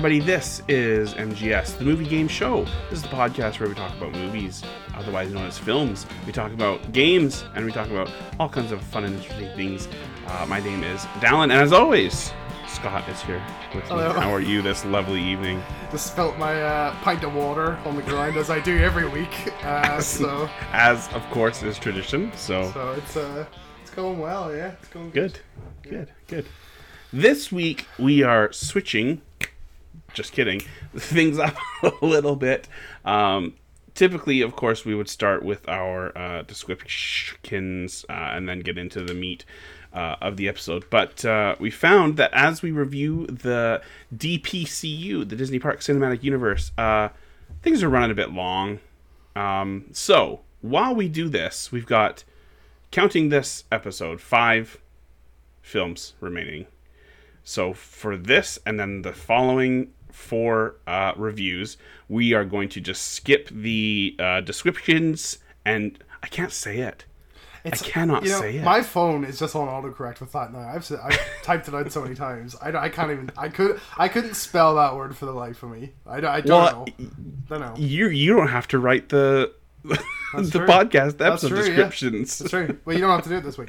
everybody. This is MGS, the movie game show. This is the podcast where we talk about movies, otherwise known as films. We talk about games, and we talk about all kinds of fun and interesting things. Uh, my name is Dallin, and as always, Scott is here with me. Hello. How are you this lovely evening? Just spilt my uh, pint of water on the ground as I do every week. Uh, so, As, of course, is tradition. So, so it's uh, it's going well. Yeah, it's going good. good, good, good. This week we are switching. Just kidding. Things up a little bit. Um, typically, of course, we would start with our uh, descriptions uh, and then get into the meat uh, of the episode. But uh, we found that as we review the DPCU, the Disney Park Cinematic Universe, uh, things are running a bit long. Um, so while we do this, we've got counting this episode five films remaining. So for this and then the following four uh, reviews, we are going to just skip the uh, descriptions and I can't say it. It's, cannot you know, say it. My phone is just on autocorrect with that now. I've I've typed it out so many times. I, don't- I can't even. I could. I couldn't spell that word for the life of me. I, don't- I don't Well, know. don't know. You you don't have to write the the true. podcast the That's episode true, yeah. descriptions. That's true. Well, you don't have to do it this week.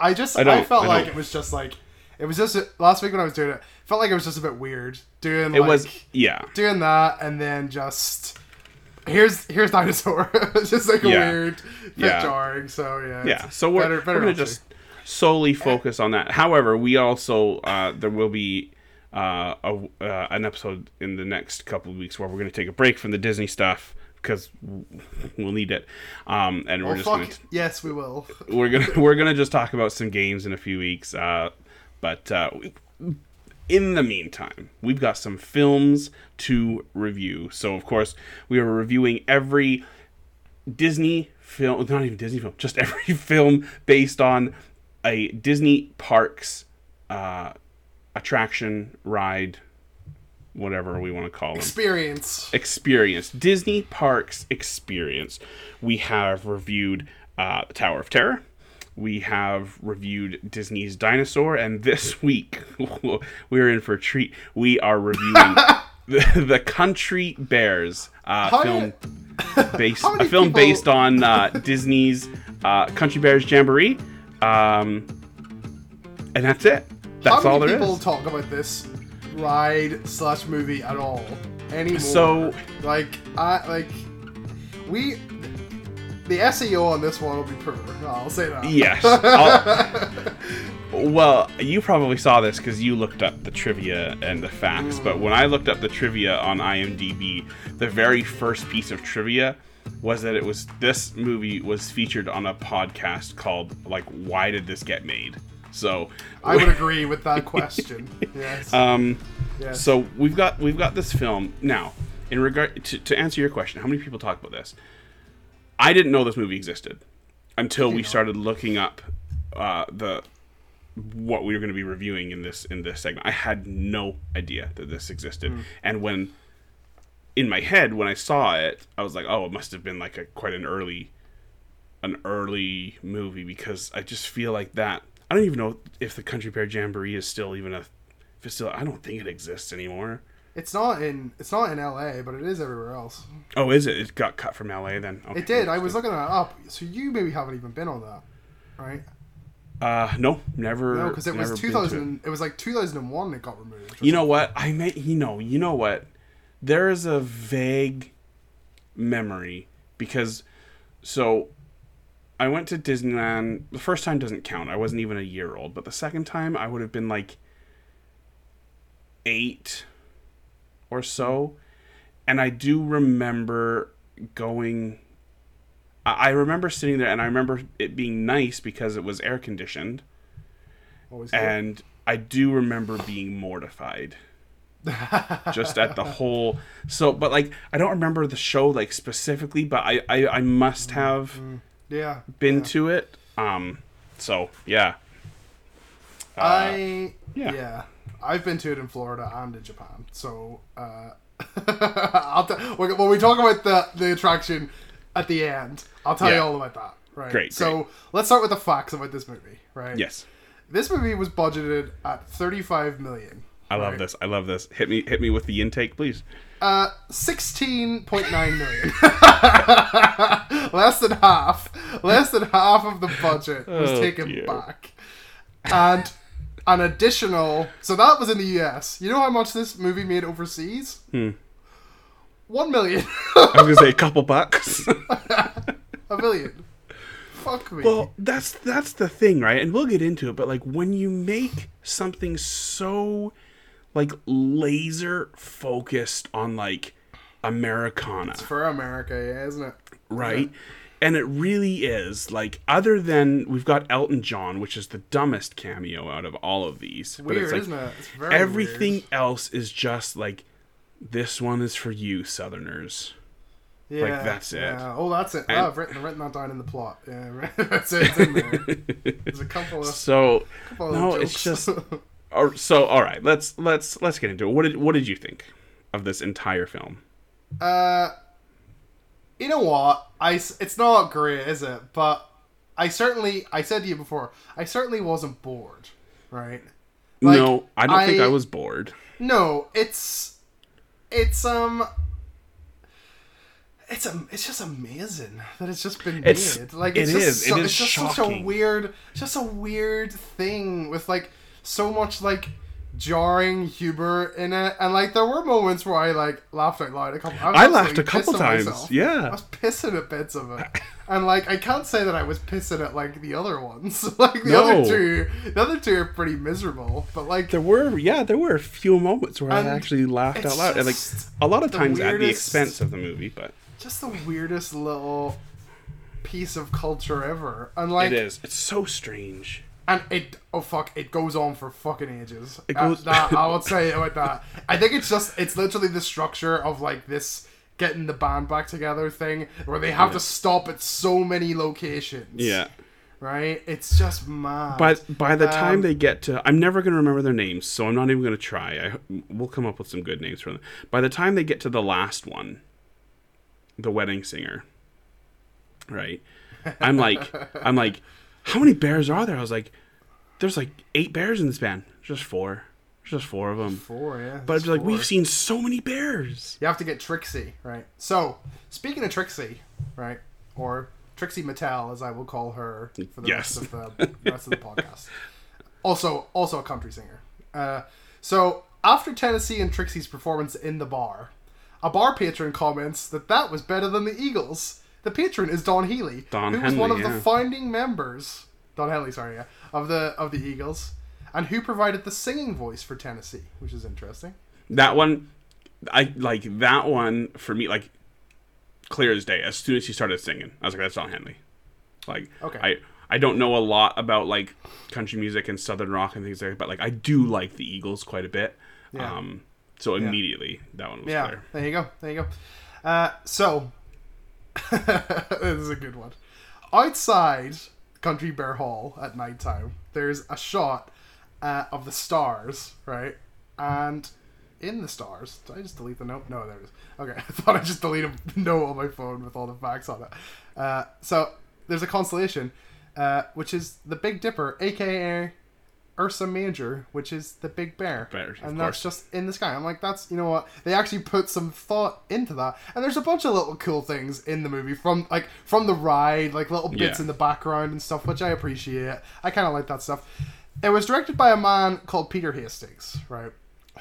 I just. I I, felt I like it was just like. It was just last week when I was doing it. Felt like it was just a bit weird doing. It like, was yeah. doing that and then just here's here's dinosaur it's just like a Yeah. weird Yeah. jarring so yeah Yeah, so we're, better, better we're gonna to. just solely focus on that. However, we also uh, there will be uh, a, uh, an episode in the next couple of weeks where we're gonna take a break from the Disney stuff because we'll need it, um, and we're oh just fuck gonna yes we will we're gonna we're gonna just talk about some games in a few weeks. Uh, but uh, in the meantime, we've got some films to review. So of course, we are reviewing every Disney film, not even Disney film, just every film based on a Disney parks uh, attraction ride, whatever we want to call them experience. Experience. Disney parks experience. We have reviewed uh, tower of terror we have reviewed disney's dinosaur and this week we're in for a treat. We are reviewing the, the country bears uh, film based a film people- based on uh, disney's uh, country bears jamboree. Um, and that's it. That's how all many there people is. talk about this ride slash movie at all anymore? So- like i like we the SEO on this one will be poor. I'll say that. Yes. Well, you probably saw this because you looked up the trivia and the facts. But when I looked up the trivia on IMDb, the very first piece of trivia was that it was this movie was featured on a podcast called like Why Did This Get Made? So I would agree with that question. Yes. um yes. so we've got we've got this film now. In regard to, to answer your question, how many people talk about this? I didn't know this movie existed until we started looking up uh, the what we were going to be reviewing in this in this segment. I had no idea that this existed, Hmm. and when in my head when I saw it, I was like, "Oh, it must have been like a quite an early an early movie because I just feel like that. I don't even know if the Country Bear Jamboree is still even a if it's still. I don't think it exists anymore. It's not in it's not in LA, but it is everywhere else. Oh, is it? It got cut from LA then. Okay, It did. I was looking that up. So you maybe haven't even been on that, right? Uh, no, never. No, because it was never been two to thousand. It was like two thousand and one. It got removed. You know what? I may. You know. You know what? There is a vague memory because, so, I went to Disneyland. The first time doesn't count. I wasn't even a year old. But the second time, I would have been like eight or so, and I do remember going. I remember sitting there, and I remember it being nice because it was air conditioned. Always good. and I do remember being mortified just at the whole so but like I don't remember the show like specifically but I I, I must mm-hmm. have mm-hmm. yeah. been yeah. to it um so yeah uh, I yeah. yeah. I've been to it in Florida and in Japan. So uh, I'll t- when we talk about the the attraction at the end, I'll tell you all about that. Right. Great, So let's start with the facts about this movie. Right. yes This movie was budgeted at 35 million I love Right. this. I love this. Hit me hit me with the intake, please. Uh, sixteen point nine million. less than half. Less than half of the budget was Oh, taken dear. back, and an additional. So that was in the U.S. You know how much this movie made overseas? Hmm. One million. I was gonna say a couple bucks. a million. Fuck me. well, that's that's the thing, right? And we'll get into it, but like when you make something so like laser focused on like Americana, It's For America, yeah, isn't it? right? And it really is like other than we've got Elton John, which is the dumbest cameo out of all of these. but Weird, it's like isn't it? It's very everything weird. else is just like this one is for you, Southerners. Yeah, like that's it. Yeah. Oh, that's it. And- oh, I've written, written that down in the plot. Yeah, right. that's it. It's in there. There's a couple of. So couple of no, it's just or, so. All right, let's let's let's get into it. What did what did you think of this entire film? Uh, you know what? I it's not great, is it? But I certainly I said to you before. I certainly wasn't bored, right? Like, no, I don't think I- I was bored. No, it's it's um. It's a, it's just amazing that it's just been It's- made. Like it it's just is, it so, is it's just such a weird, just a weird thing with like so much like jarring humor in it, and like there were moments where I like laughed out loud. A couple, was I laughed a couple times. myself. I was pissing at bits of it, and like I can't say that I was pissing at like the other ones. like the No. other two, the other two are pretty miserable. But like there were yeah there were a few moments where I actually laughed out loud, and like a lot of times at the expense of the movie. But just the weirdest little piece of culture ever. And like it is. It's so strange. And it oh fuck, it goes on for fucking ages. It Uh, that, I would say about that. I think it's just it's literally the structure of like this getting the band back together thing where they have to stop at so many locations. Yeah. Right? It's just mad. But by the time Um, they get to, I'm never going to remember their names, so I'm not even going to try. I, we'll come up with some good names for them. By the time they get to the last one, the wedding singer, right? I'm like, I'm like, how many bears are there? I was like, there's like eight bears in this band. Just four. There's just four of them. four, yeah. But it's like four. we've seen so many bears. You have to get Trixie, right? So, speaking of Trixie, right, or Trixie Mattel, as I will call her for the Yes. rest of the rest of the podcast. Also, also a country singer. Uh, so after Tennessee and Trixie's performance in the bar, a bar patron comments that that was better than the Eagles. The patron is Don Healy, Don who was one of Henley, the founding members. Don Henley, sorry, yeah, of the of the Eagles, and who provided the singing voice for Tennessee, which is interesting. That one, I like that one for me. Like clear as day. As soon as he started singing, I was like, "That's Don Henley." Like, Okay. I I don't know a lot about like country music and southern rock and things like that, but like I do like the Eagles quite a bit. Yeah. Um, so immediately that one was Yeah, clear. there you go. There you go. Uh, so, this is a good one. Outside Country Bear Hall at nighttime, there's a shot uh, of the stars, right? And in the stars, did I just delete the note? No, there it is. Okay, I thought I just deleted a note on my phone with all the facts on it. Uh, so, there's a constellation, uh, which is the Big Dipper, aka Ursa Major, which is the Big Bear, Bear, of and course. that's just in the sky. I'm like, that's you know what? They actually put some thought into that, and there's a bunch of little cool things in the movie from like from the ride, like little bits Yeah. in the background and stuff, which I appreciate. I kind of like that stuff. It was directed by a man called Peter Hastings, right?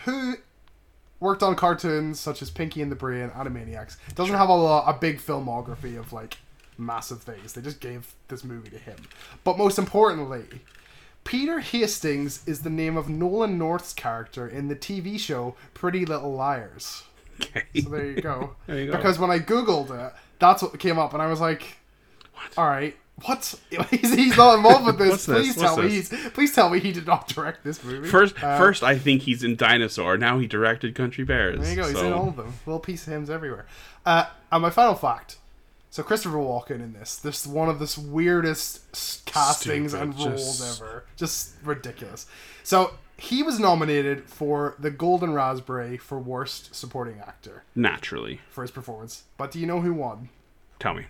Who worked on cartoons such as Pinky and the Brain, Animaniacs. Doesn't have a lot, a big filmography of like massive things. They just gave this movie to him. But most importantly, Peter Hastings is the name of Nolan North's character in the TV show Pretty Little Liars. Okay. So there you go. There you go. Because when I googled it, that's what came up, and I was like, "All right, what? He's, he's not involved with this. What's this? please tell What's me he's. Please tell me he did not direct this movie. First, Uh, first, I think he's in Dinosaur. Now he directed Country Bears. There you go. He's in all of them. Little piece of him's everywhere. Uh, and my final fact. So Christopher Walken in this. This one of the weirdest castings Stupid, and roles just- ever. Just ridiculous. So he was nominated for the Golden Raspberry for Worst Supporting Actor Naturally, for his performance. But do you know who won? tell me.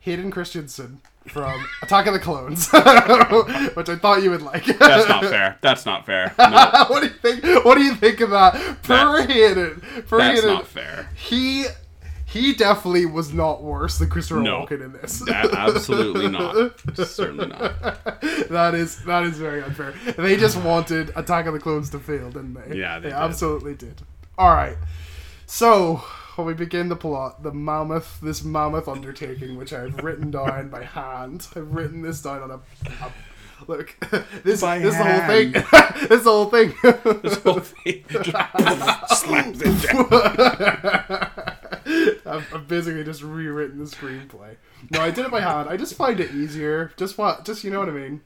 Hayden Christensen from Attack of the Clones, which I thought you would like. That's not fair. That's not fair. No, what do you think? What do you think of that? Per Hayden, that's Hayden, not fair. he he definitely was not worse than Christopher No. Walken in this. A- absolutely not. Certainly not. that is that is very unfair. They just wanted Attack of the Clones to fail, didn't they? Yeah, they did. absolutely did. All right, so when we begin the plot, the mammoth, this mammoth undertaking, which I've written down by hand. I've written this down on a. a Look, this, By this is the whole thing. this whole thing. This whole thing just slams it down. I've, I've basically just rewritten the screenplay. No, I did it by hand. I just find it easier. Just what? Just you know what I mean.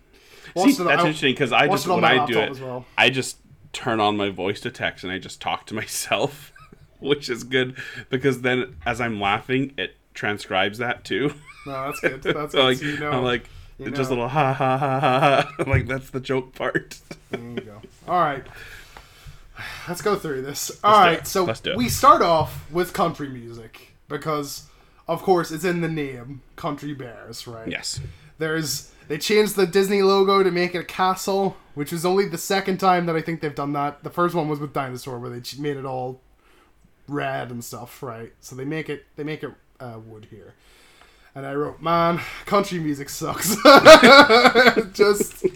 See, Watched it- that's I- interesting because I just when I do it, well. I just turn on my voice to text and I just talk to myself, which is good because then as I'm laughing, it transcribes that too. No, that's good. That's so good. like So you know. I'm like you just a little ha ha ha ha ha. like that's the joke part. There you go. All right. Let's go through this. All do right. So Let's we start off with country music because, of course, it's in the name, Country Bears, right? yes. There's they changed the Disney logo to make it a castle, which is only the second time that I think they've done that. The first one was with Dinosaur, where they made it all red and stuff, right? So they make it they make it uh, wood here. And I wrote, man, country music sucks. just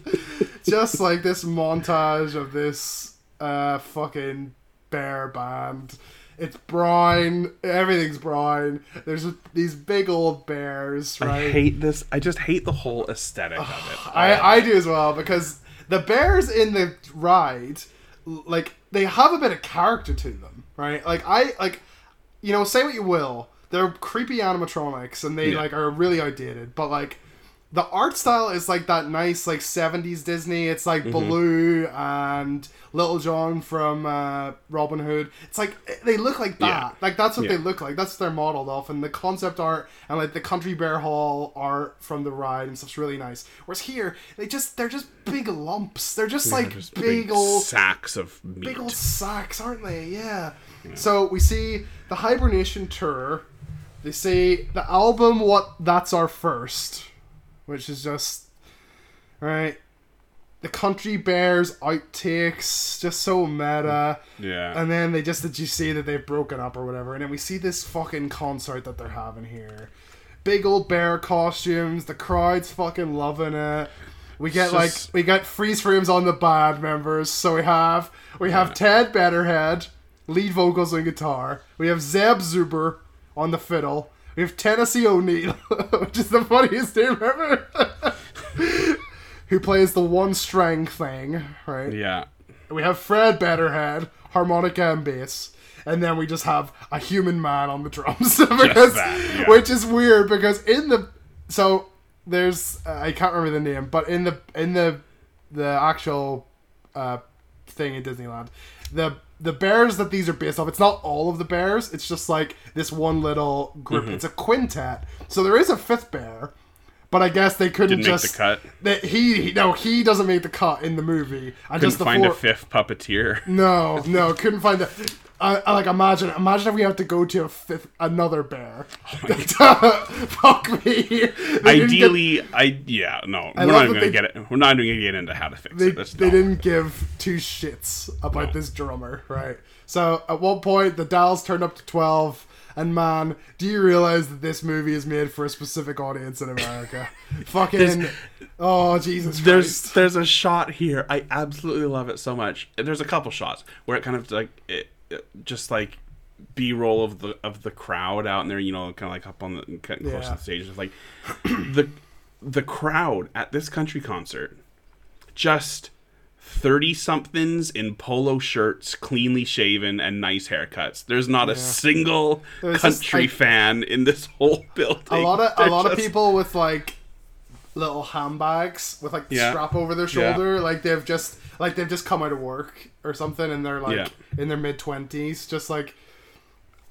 just like this montage of this uh fucking bear band. It's brine. Everything's brine. There's these big old bears, right? I hate this. I just hate the whole aesthetic of it. I, I do as well because the bears in the ride, like they have a bit of character to them, right? Like I like, you know, say what you will, they're creepy animatronics and they Yeah. like are really outdated, but like the art style is like that nice like 70s Disney. It's like Mm-hmm. Baloo and Little John from uh, Robin Hood. It's like they look like that. Yeah. Like that's what Yeah. they look like. That's what they're modeled off. And the concept art and like the Country Bear Hall art from the ride and stuff's really nice. Whereas here, they just they're just big lumps. They're just like Just big, old sacks of meat. big old sacks, aren't they? Yeah. So we see the hibernation tour. They say the album "What That's Our First, which is just right. The Country Bears outtakes, just so meta. yeah. And then they just did you see that they've broken up or whatever, and then we see this fucking concert that they're having here. Big old bear costumes, the crowd's fucking loving it. We get It's like we get freeze frames on the band members. So we have we have Ted Bedderhead, lead vocals and guitar. We have Zeb Zoober on the fiddle. We have Tennessee O'Neal, which is the funniest name ever. Who plays the one string thing, right? yeah. We have Fred Bedderhead, harmonica and bass, and then we just have a human man on the drums. because, that, yeah. Which is weird because in the so there's uh, I can't remember the name, but in the in the the actual uh, thing in Disneyland, the the bears that these are based off, it's not all of the bears. It's just like this one little group. Mm-hmm. It's a quintet. So there is a fifth bear. But I guess they couldn't Didn't just the cut. That he, he no he doesn't make the cut in the movie. And Couldn't just find four, a fifth puppeteer. no, no, couldn't find the. I, I like imagine. Imagine if we have to go to a fifth, another bear. Oh Fuck me. Didn't get- Ideally, I yeah no, we're not even gonna they- get it. We're not even gonna get into how to fix they, it. That's they no. didn't give two shits about No. this drummer, right? So at one point, the dials turned up to twelve, and man, do you realize that this movie is made for a specific audience in America? Fucking, oh Jesus There's Christ! there's a shot here. I absolutely love it so much. There's a couple shots where it kind of like it- just like B roll of the of the crowd out in there. You know, kind of like up on the close Yeah. to the stage. It's like the the crowd at this country concert just 30 somethings in polo shirts, cleanly shaven, and nice haircuts. There's not a single There's just, country like- fan in this whole building. a lot of a They're lot of people with like little handbags with like the Yeah. strap over their Yeah. shoulder like they've just like they've just come out of work or something and they're like Yeah. in their mid 20s just like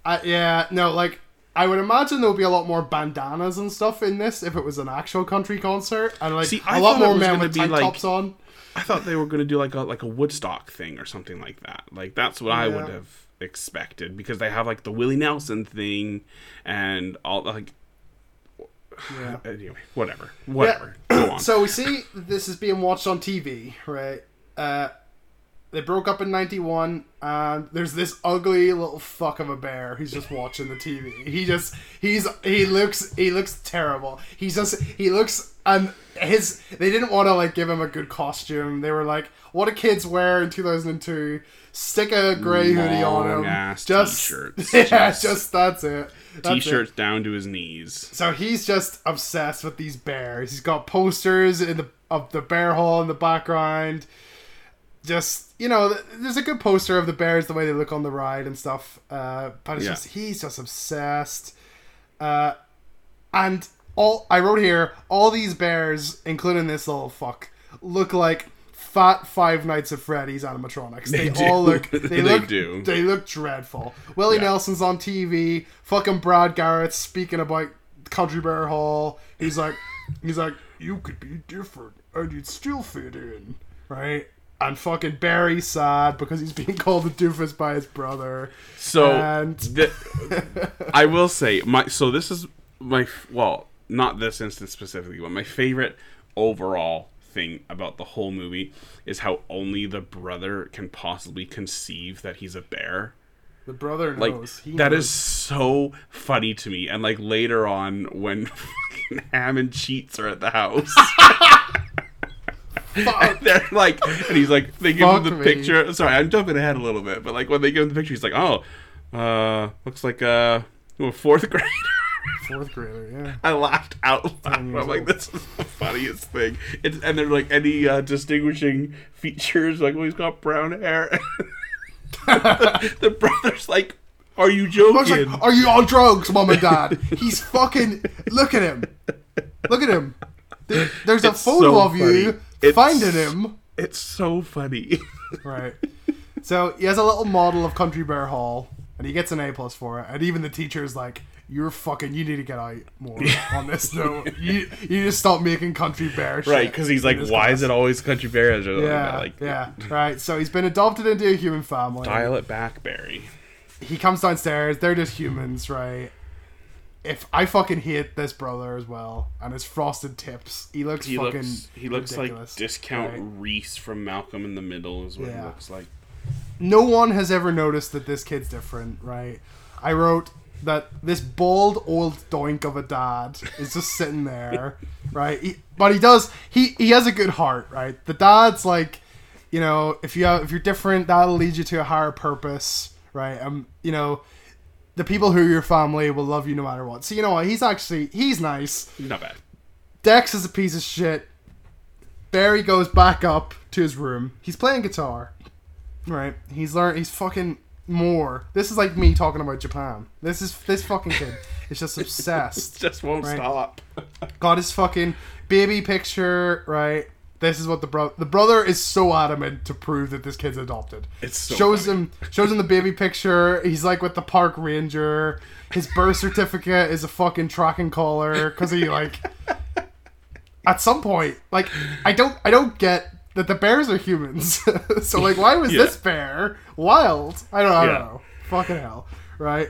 I, yeah no like I would imagine there would be a lot more bandanas and stuff in this if it was an actual country concert and like See, a lot more men with be, tank like- tops on I thought they were going to do like a like a Woodstock thing or something like that. Like that's what I would have expected because they have like the Willie Nelson thing and all like Yeah. Anyway, whatever. Whatever. Go on. So we see this is being watched on TV, right? Uh, they broke up in '91, and there's this ugly little fuck of a bear who's just watching the TV. He just he's he looks he looks terrible. He's just he looks and his they didn't want to like give him a good costume. They were like, what do kids wear in 2002? Stick a gray hoodie on him. Just t-shirts. yeah, Just just that's it. That's it. T-shirts down to his knees. So he's just obsessed with these bears. He's got posters in the of the bear hall in the background. Just you know, there's a good poster of the bears, the way they look on the ride and stuff. Uh, but it's Yeah. just he's just obsessed. Uh, and all I wrote here, all these bears, including this little fuck, look like fat Five Nights at Freddy's animatronics. They, They all look. They, They look. do. They look dreadful. Willie Yeah. Nelson's on TV. Fucking Brad Garrett speaking about Country Bear Hall. He's like, he's like, you could be different and you'd still fit in, right? And fucking Beary's sad because he's being called a doofus by his brother. So And- I will say my so this is my well not this instance specifically but my favorite overall thing about the whole movie is how only the brother can possibly conceive that he's a bear The brother like knows. he that knows. is so funny to me and like later on when fucking hamm and cheets are at the house Fuck. they're like and he's like they give him the me. picture sorry i'm jumping ahead a little bit but like when they give him the picture he's like oh uh looks like uh a fourth grader Fourth grader, yeah. i laughed out loud i'm like this is the funniest thing it's, and they're like any uh distinguishing features like well he's got brown hair the brother's like are you joking like, are you on drugs, mom and dad? He's fucking. Look at him. Look at him. There- There's a It's photo so of you funny. It's- finding him. it's so funny Right. So he has a little model of Country Bear Hall, and he gets an A plus for it. And even the teacher's like, "You're fucking. You need to get out more on this note. You you just stop making Country Bear shit." right because he's like why class." is it always country bears Yeah, like yeah, right. So he's been adopted into a human family. dial it back beary he comes downstairs. They're just humans, right? If I fucking hate this brother as well, and his frosted tips, he looks He fucking. looks he looks ridiculous, like discount right? Reese from Malcolm in the Middle is what he looks like. No one has ever noticed that this kid's different, right? I wrote that this bald old doink of a dad is just sitting there, right? He, but he does he he has a good heart, right? The dad's like, you know, if you have, if you're different, that'll lead you to a higher purpose, right? Um, you know, the people who are your family will love you no matter what. So you know what? He's actually he's nice. Not bad. Dex is a piece of shit. Beary goes back up to his room. He's playing guitar. Right. He's learned. He's fucking more. This is like me talking about Japan. This is this fucking kid is just obsessed. Just won't Right. stop. Got his fucking baby picture. Right. This is what the brother. The brother is so adamant to prove that this kid's adopted. It so shows funny. him shows him the baby picture. He's like with the park ranger. His birth certificate is a fucking tracking collar because he like. At some point, like I don't, I don't get that the bears are humans. so like, why was Yeah. this bear wild? I don't, I don't Yeah. know. Fucking hell, right?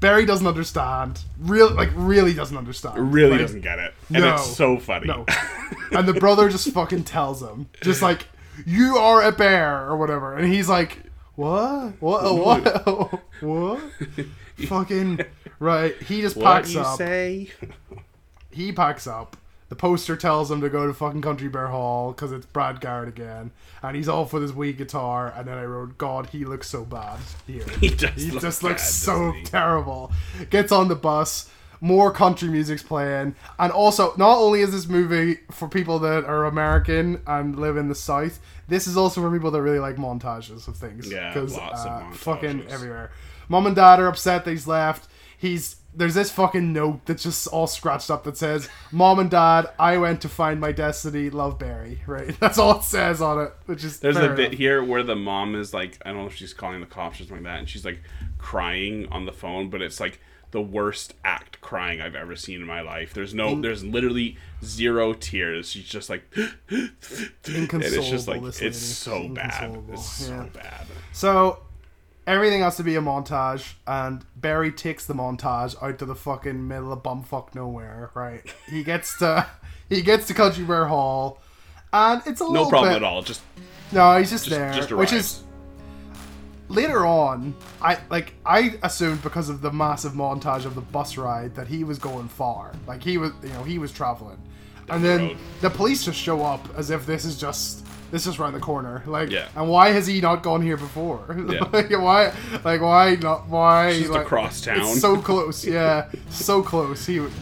Beary doesn't understand. Real, like, really doesn't understand. Really doesn't get it. And No. it's so funny. no. and the brother just fucking tells him, just like, you are a bear or whatever. And he's like, what? What? What? what? fucking right. He just what packs you up. say? He packs up. The poster tells him to go to fucking Country Bear Hall because it's Brad Garrett again, and he's off with his wee guitar. And then I wrote, "God, he looks so bad here. He just He looks just looks bad, so terrible." Gets on the bus. More country music's playing, and also not only is this movie for people that are American and live in the South, this is also for people that really like montages of things. Yeah, lots of uh, fucking everywhere. Mom and dad are upset that he's left. He's there's this fucking note that's just all scratched up that says, "Mom and Dad, I went to find my destiny. Love Beary." Right. That's all it says on it, which is There's a bit here where the mom is like, I don't know if she's calling the cops or something like that, and she's like crying on the phone, but it's like the worst act crying I've ever seen in my life. There's no, there's literally zero tears. She's just like, and it's just like, it's so bad. Inconsolable, It's so yeah. bad. So everything has to be a montage, and Beary takes the montage out to the fucking middle of bumfuck nowhere. Right? He gets to he gets to Country Bear Hall, and it's a little bit. No little problem bit, at all. Just No, he's just, Just- there, just which is later on. I like I assumed because of the massive montage of the bus ride that he was going far, like he was, you know, he was traveling, and then the police just show up as if this is just this is around the corner, like, Yeah. and why has he not gone here before? Yeah. like, why, like, why not? Why? Just like, across town. It's so close, yeah, so close. He would,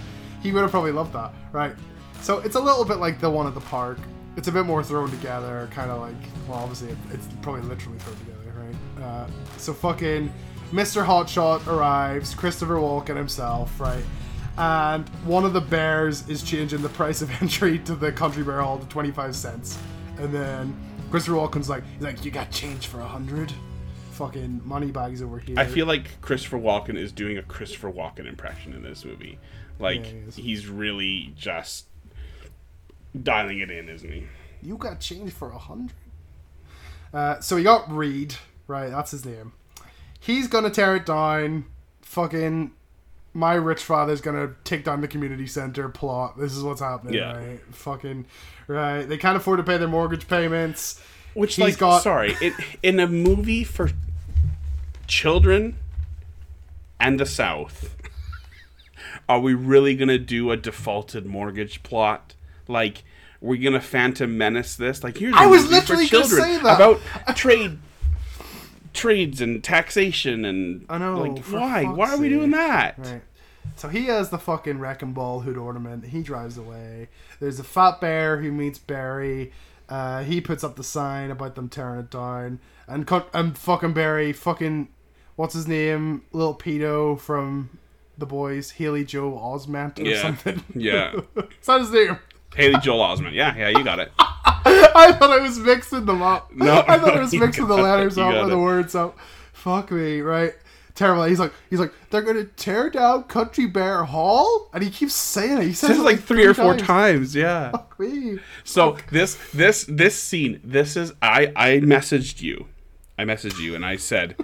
he would have probably loved that, right? So it's a little bit like the one at the park. It's a bit more thrown together, kind of like, well, obviously it, it's probably literally thrown together, right? Uh, so fucking Mr. Hotshot arrives, Christopher Walken himself, right? And one of the bears is changing the price of entry to the Country Bear Hall to 25 cents. And then Christopher Walken's like, he's like, you got change for a hundred? Fucking money bags over here. I feel like Christopher Walken is doing a Christopher Walken impression in this movie. Like Yeah, he he's really just dialing it in, isn't he? You got change for a hundred. Uh, so we got Reed, right? That's his name. He's gonna tear it down. Fucking, my rich father's gonna take down the community center plot. This is what's happening, Yeah. right? Fucking, right? They can't afford to pay their mortgage payments. Which, He's like, got- sorry, it, in a movie for children and the South, are we really gonna do a defaulted mortgage plot? Like, we're gonna Phantom Menace this? Like, here's a I was movie literally for children say that. about trade, trades and taxation and I know, Like, why? Why are we doing that? Right. So he has the fucking wrecking ball hood ornament. He drives away. There's a fat bear who meets Beary. Uh, he puts up the sign about them tearing it down. And and fucking Beary, fucking what's his name, little pedo from the boys, Haley Joe Osment or Yeah. something. Yeah. Is that his name? Haley Joel Osment. Yeah, yeah, you got it. I thought I was mixing them up. No, I thought I was mixing the letters up and the words up. Fuck me, right? Terrible. He's like, he's like, they're gonna tear down Country Bear Hall, and he keeps saying it. He says This it is like three or four times. Yeah. Fuck me. So this this this scene, this is I I messaged you. I messaged you and I said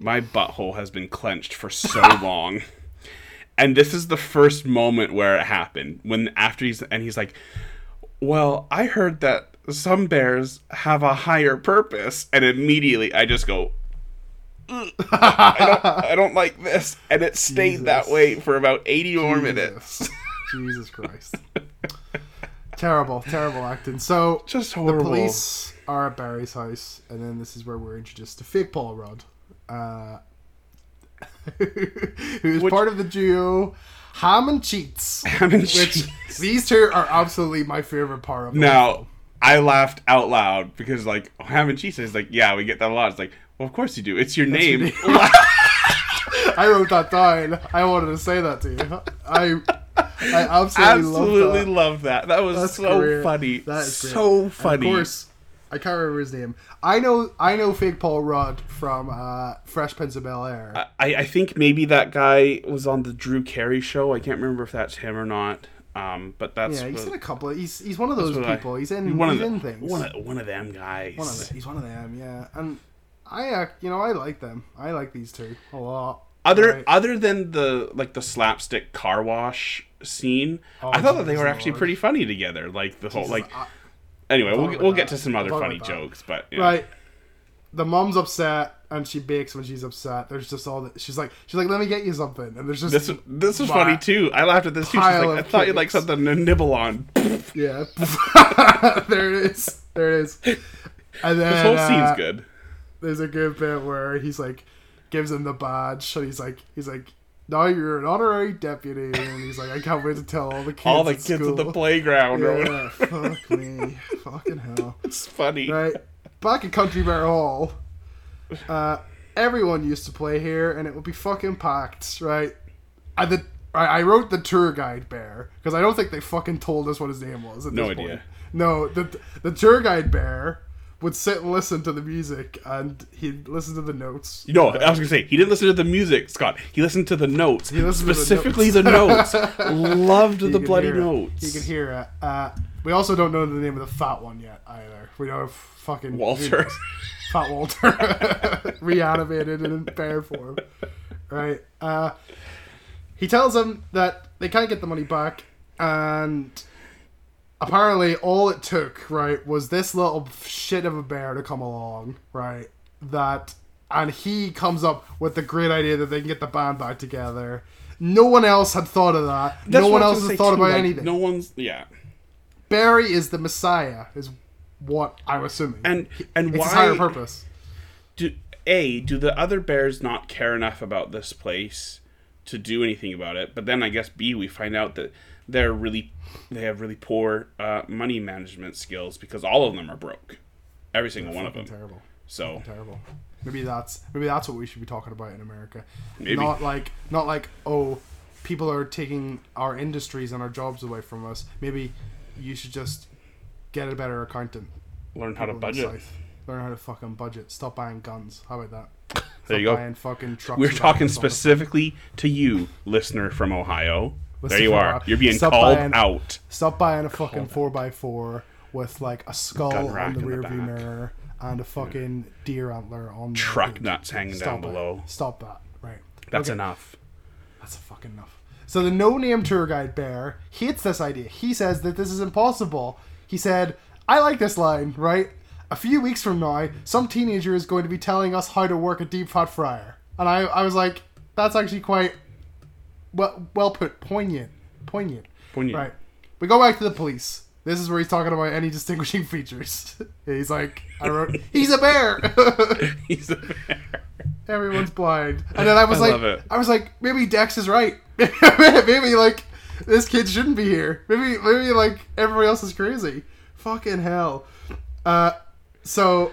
my butthole has been clenched for so long. And this is the first moment where it happened when after he's and he's like, "Well, I heard that some bears have a higher purpose." And immediately I just go I don't, I don't like this, and it stayed that way for about eighty more minutes. Jesus Christ. terrible, terrible acting. So Just horrible. the police are at Beary's house, and then this is where we're introduced to fake Paul Rudd, uh, who's Which- part of the duo Hamm and Cheets. Ham and Which cheese. these two are absolutely my favorite part of Now, I laughed out loud because, like, oh, ham and cheese is like, yeah, we get that a lot. It's like, well, of course you do. It's your name. your I wrote that down. I wanted to say that to you. I I absolutely, Absolutely love that. love that. That was That's so great. funny. That is great. so And funny. Of course, I can't remember his name. I know I know fake Paul Rudd from uh, Fresh Prince of Bel Air. I, I think maybe that guy was on the Drew Carey show. I can't remember if that's him or not. Um, but that's yeah, he's what- in a couple. Of, he's he's one of those what I- people. he's in one he's of in the, things. One of, one of them guys. One of the, he's one of them. Yeah, and I uh, you know I like them. I like these two a lot. Other Right. other than the like the slapstick car wash scene, Oh, I thought that they Jesus were actually pretty funny together. Like the whole like. I- Anyway, we'll, we'll get to some other funny jokes, but yeah. Right. The mom's upset and she bakes when she's upset. There's just all that. She's like, she's like, let me get you something. And there's just This this was funny too. I laughed at this too. She's like, I thought you'd like something to nibble on. Yeah. there it is. There it is. And then whole uh, scene's good. There's a good bit where he's like, gives him the badge, and he's like, he's like, now you're an honorary deputy, and he's like, I can't wait to tell all the kids. All the at kids school. at the playground or. Yeah, fuck me, fucking hell. It's funny. right? Back at Country Bear Hall, uh, everyone used to play here, and it would be fucking packed, right? I the I, I wrote the tour guide bear because I don't think they fucking told us what his name was. At No this idea. Point. No, the the tour guide bear would sit and listen to the music, and he'd listen to the notes. You know, I was gonna say he didn't listen to the music, Scott. He listened to the notes, He listened to the specifically the notes. Loved You the bloody notes. You can hear it. Uh, we also don't know the name of the fat one yet either. We don't have fucking Walter. Fat Walter, reanimated in bear form. Right. Uh, he tells them that they can't get the money back, and apparently all it took, right, was this little shit of a bear to come along, right? That, and he comes up with the great idea that they can get the band back together. No one else had thought of that. That's no one else was has thought too, about like, anything. No one's yeah. Beary is the Messiah, is what I'm assuming. And and it's why his higher purpose. do a do the other bears not care enough about this place to do anything about it? But then I guess b we find out that they're really they have really poor uh, money management skills because all of them are broke, every single one of them. Terrible. So terrible. Maybe that's maybe that's what we should be talking about in America. Maybe. Not like not like oh, people are taking our industries and our jobs away from us. Maybe you should just get a better accountant. learn how to budget. Learn how to fucking budget. Stop buying guns. How about that? There Stop you go. Fucking trucks. We're talking vans on the- specifically to you, listener from Ohio. Listen there you are. You're being Stop called buying- out. Stop buying a fucking four x four with like a skull on the in the rear view mirror and a fucking deer antler on the Truck nuts hanging Stop down below. Stop that. Right. That's Okay. enough. That's fucking enough. So the no-name tour guide bear hates this idea. He says that this is impossible. He said, "I like this line, right? A few weeks from now, some teenager is going to be telling us how to work a deep fat fryer." And I, I was like, "That's actually quite well, well put, poignant, poignant." Poignant. Right. We go back to the police. This is where he's talking about any distinguishing features. he's like, "I wrote, he's a bear." He's a bear. everyone's blind. And then I was I like. I was like, maybe Dex is right. maybe like this kid shouldn't be here. Maybe maybe like everybody else is crazy. Fucking hell. Uh, so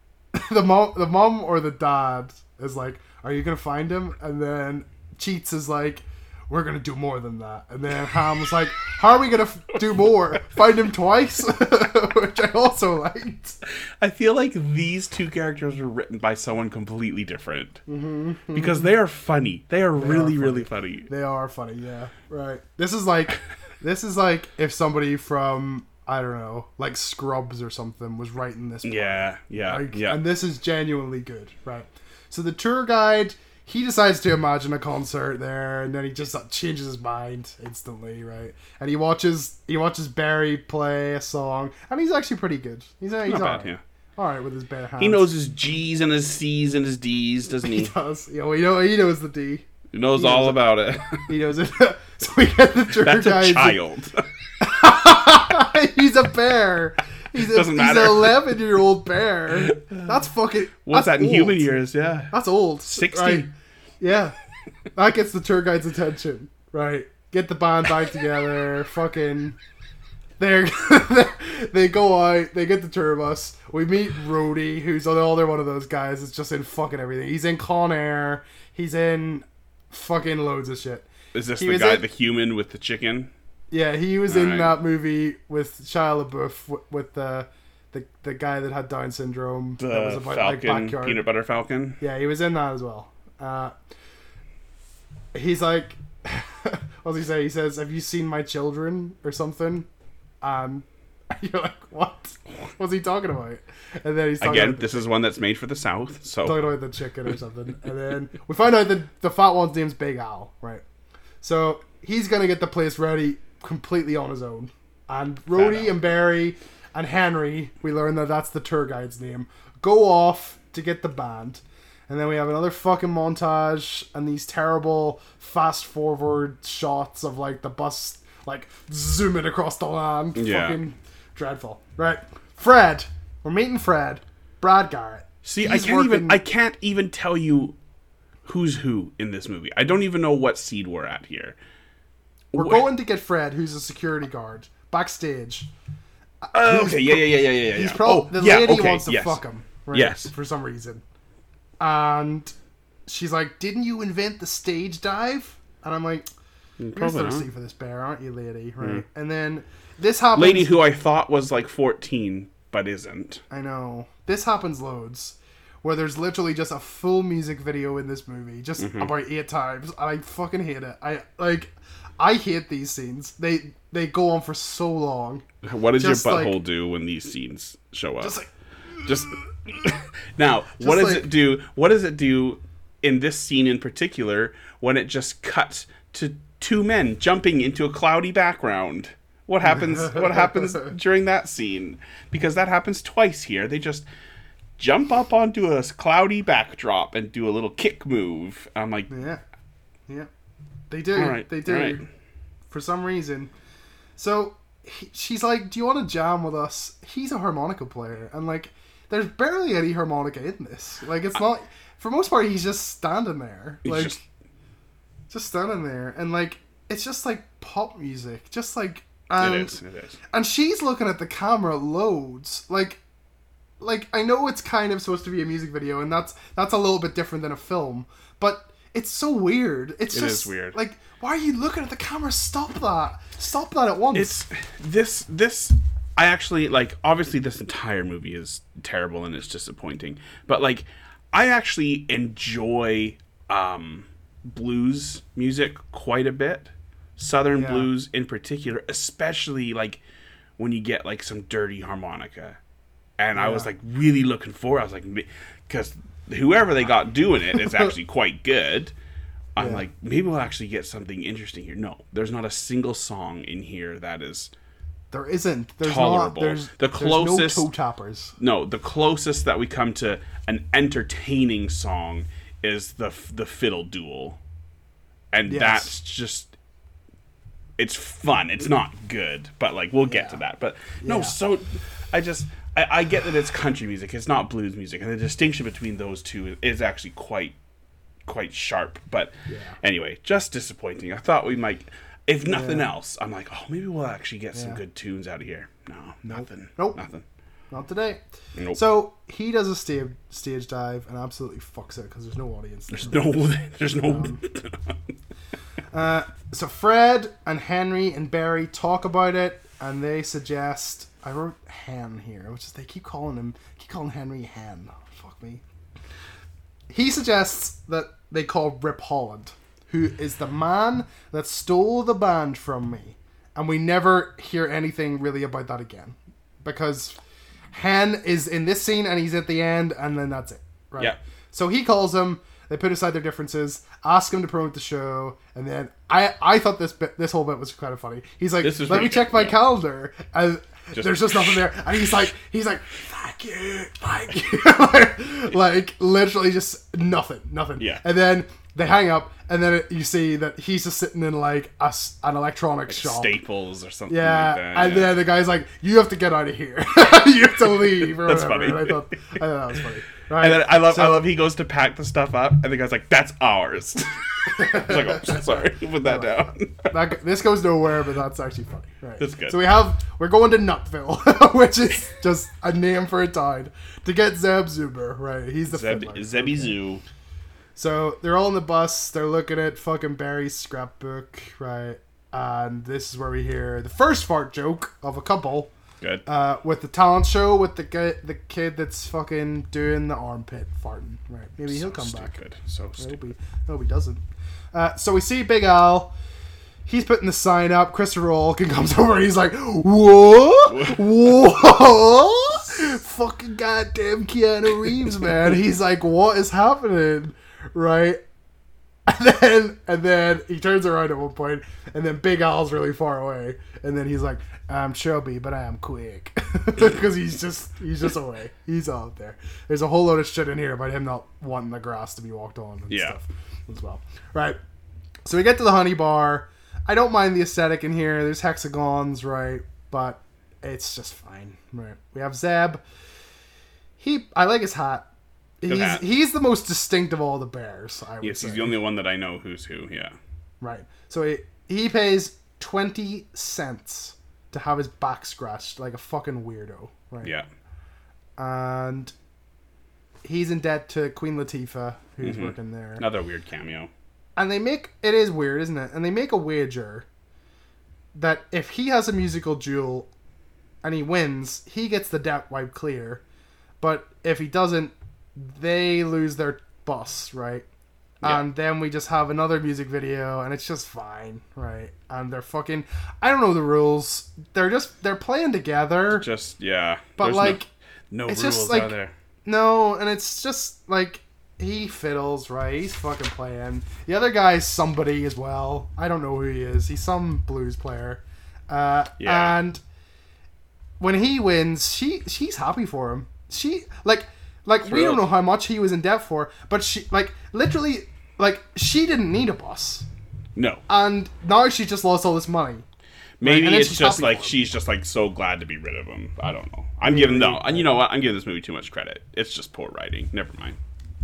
the mom, the mom or the dad is like, "Are you gonna find him?" And then Cheets is like. We're gonna do more than that, and then Hamm was like, "How are we gonna f- do more? Find him twice?" Which I also liked. I feel like these two characters were written by someone completely different Mm-hmm. because they are funny. They are really, funny. really funny. They are funny, yeah. Right. This is like this is like if somebody from I don't know, like Scrubs or something was writing this. Yeah, yeah, Like, yeah. And this is genuinely good, right? So the tour guide, he decides to imagine a concert there, and then he just uh, changes his mind instantly, right? And he watches he watches Beary play a song, and he's actually pretty good. He's uh, he's Not bad, yeah. All right with his bare hands. He knows his G's and his C's and his D's, doesn't He he? does. Yeah, well, you know he knows the D. He knows knows all it. about it. He knows it. so we get the tour That's a child. he's a bear. He's a, Doesn't he's matter. an eleven year old bear. That's fucking. What's that's that in old. human years? Yeah. That's old. 60. Right. Yeah. That gets the tour guide's attention. Right. Get the band back together. fucking. They're, they go out. They get the tour bus. We meet Roadie, who's another one of those guys that's just in fucking everything. He's in Con Air. He's in fucking loads of shit. Is this He the guy, in- the human with the chicken? Yeah, he was in Alright. that movie with Shia LaBeouf w- with the the the guy that had Down syndrome. The that was about like Falcon, backyard. peanut butter Falcon. Yeah, he was in that as well. Uh, he's like, what does he say? He says, "Have you seen my children?" or something. Um, you're like, what? What's he talking about? And then he's talking Again, this is one that's made for the South, so talking about the chicken or something. And then we find out that the fat one's name's Big Al, right? So he's gonna get the place ready completely on his own. And Roadie and Beary and Henry, we learn that that's the tour guide's name, go off to get the band. And then we have another fucking montage and these terrible fast forward shots of like the bus like zooming across the land. Yeah. Fucking dreadful. Right. Fred. We're meeting Fred. Brad Garrett. See, I can't even I can't even tell you who's who in this movie. I don't even know what seed we're at here. We're going to get Fred, who's a security guard, backstage. Oh, okay, yeah, yeah, yeah, yeah, yeah. He's probably oh, the yeah, lady okay, wants to yes. fuck him. Right, Yes. For some reason. And she's like, "Didn't you invent the stage dive?" And I'm like, mm, "You're Probably thirsty for this bear, aren't you, lady?" Mm. Right. And then this happens. Lady who I thought was like 14 but isn't. I know. This happens loads. Where there's literally just a full music video in this movie, just Mm-hmm. about eight times, and I fucking hate it. I like, I hate these scenes. They they go on for so long. What does Just your like- butthole do when these scenes show up? Just like, Just now, what does like- it do? What does it do in this scene in particular when it just cuts to two men jumping into a cloudy background? What happens? what happens during that scene? Because that happens twice here. They just jump up onto a cloudy backdrop and do a little kick move. I'm like, yeah, yeah, they do. right, they do. right. for some reason. So he, she's like, "Do you want to jam with us?" He's a harmonica player, and like, there's barely any harmonica in this. Like, it's not. For most part, he's just standing there, like just... just standing there, and like, it's just like pop music, just like. And, is. It is. and she's looking at the camera loads like like i know it's kind of supposed to be a music video and that's that's a little bit different than a film but it's so weird. It's It just is weird. like why are you looking at the camera? Stop that. Stop that at once. It's this this i actually like obviously this entire movie is terrible and it's disappointing but like i actually enjoy um blues music quite a bit. Southern Yeah. blues in particular especially like when you get like some dirty harmonica and i was like really looking for i was like because whoever they got doing it is actually quite good. I'm Yeah. like maybe we'll actually get something interesting here. No there's not a single song in here that is there isn't. There's tolerable. not there's The there's closest- no toe tappers. No the closest that we come to an entertaining song is the the fiddle duel. And Yes. that's just it's fun. It's not good but like we'll get to that. But no Yeah. so i just I, I get that it's country music. It's not blues music. And the distinction between those two is actually quite quite sharp. But Yeah. anyway just disappointing. I thought we might if nothing else i'm like oh maybe we'll actually get some good tunes out of here. No nothing. Nope. nothing. Not today. Nope. so he does a stage stage dive and absolutely fucks it because there's no audience there. There's no, there's no. Uh, so Fred and Henry and Beary talk about it, and they suggest I wrote Han here, which is they keep calling him keep calling Henry Han. Fuck me. He suggests that they call Rip Holland, who is the man that stole the band from me, and we never hear anything really about that again, because Han is in this scene and he's at the end, and then that's it. Right. Yeah. So he calls him. They put aside their differences, ask him to promote the show, and then I I thought this bit this whole bit was kind of funny. He's like, "Let pretty me check good, my yeah. calendar," and Just- there's just nothing there. And he's like, he's like, "Thank you, thank you," like, like, literally just nothing, nothing. Yeah. And then they hang up, and then it, you see that he's just sitting in like a an electronics shop. Staples or something. Yeah, like that, and yeah. then the guy's like, "You have to get out of here. you have to leave." Or That's whatever. funny. And I thought, I thought that was funny. Right. And then I love, I love. He goes to pack the stuff up, and the guy's like, "That's ours." I was like, "Oh, sorry, put that down." that, this goes nowhere, but that's actually funny. Right. That's good. So we have we're going to Nutville, which is just a name for a town, to get Zeb Zoober. Right. He's the Zeb. Zebby Zoo. So they're all in the bus. They're looking at fucking Beary's scrapbook. Right. And this is where we hear the first fart joke of a couple. Good. Uh, with the talent show with the guy, the kid that's fucking doing the armpit farting. Right. Maybe he'll come back. stupid. So I stupid. he, I hope he doesn't. Uh, so we see Big Al. He's putting the sign up. Christopher Walken comes over and he's like, "Whoa, What? Fucking goddamn Keanu Reeves, man. He's like, What is happening? Right? And then, and then he turns around at one point, and then Big Al's really far away, and then he's like, "I'm chubby, but I am quick," because he's just he's just away. He's out there. There's a whole load of shit in here about him not wanting the grass to be walked on and Yeah. stuff as well. Right. So we get to the honey bar. I don't mind the aesthetic in here. There's hexagons, right? But it's just fine. Right. We have Zeb. He, I like his hat. He's hat. he's the most distinct of all the bears. I would Yes, say. he's the only one that I know who's who. Yeah. Right. So he, he pays 20 cents to have his back scratched like a fucking weirdo. Right. Yeah. And he's in debt to Queen Latifah, who's Mm-hmm. working there. Another weird cameo. And they make it is weird, isn't it? And they make a wager that if he has a musical jewel and he wins, he gets the debt wiped clear. But if he doesn't, they lose their bus, right? Yeah. And then we just have another music video, and it's just fine, right? And they're fucking. I don't know the rules. They're just they're playing together. Just yeah. But, There's no- like, no, it's rules just, like- are there. No, and it's just like he fiddles, right? He's fucking playing. The other guy's somebody as well. I don't know who he is. He's some blues player. Uh, Yeah. And when he wins, she she's happy for him. She like like we don't know how much he was in debt for, but she like literally like she didn't need a boss. No, and now she just lost all this money. maybe then it's just like she's just like so glad to be rid of him. I don't know. I'm giving no, and you know what? I'm giving this movie too much credit. It's just poor writing. Never mind.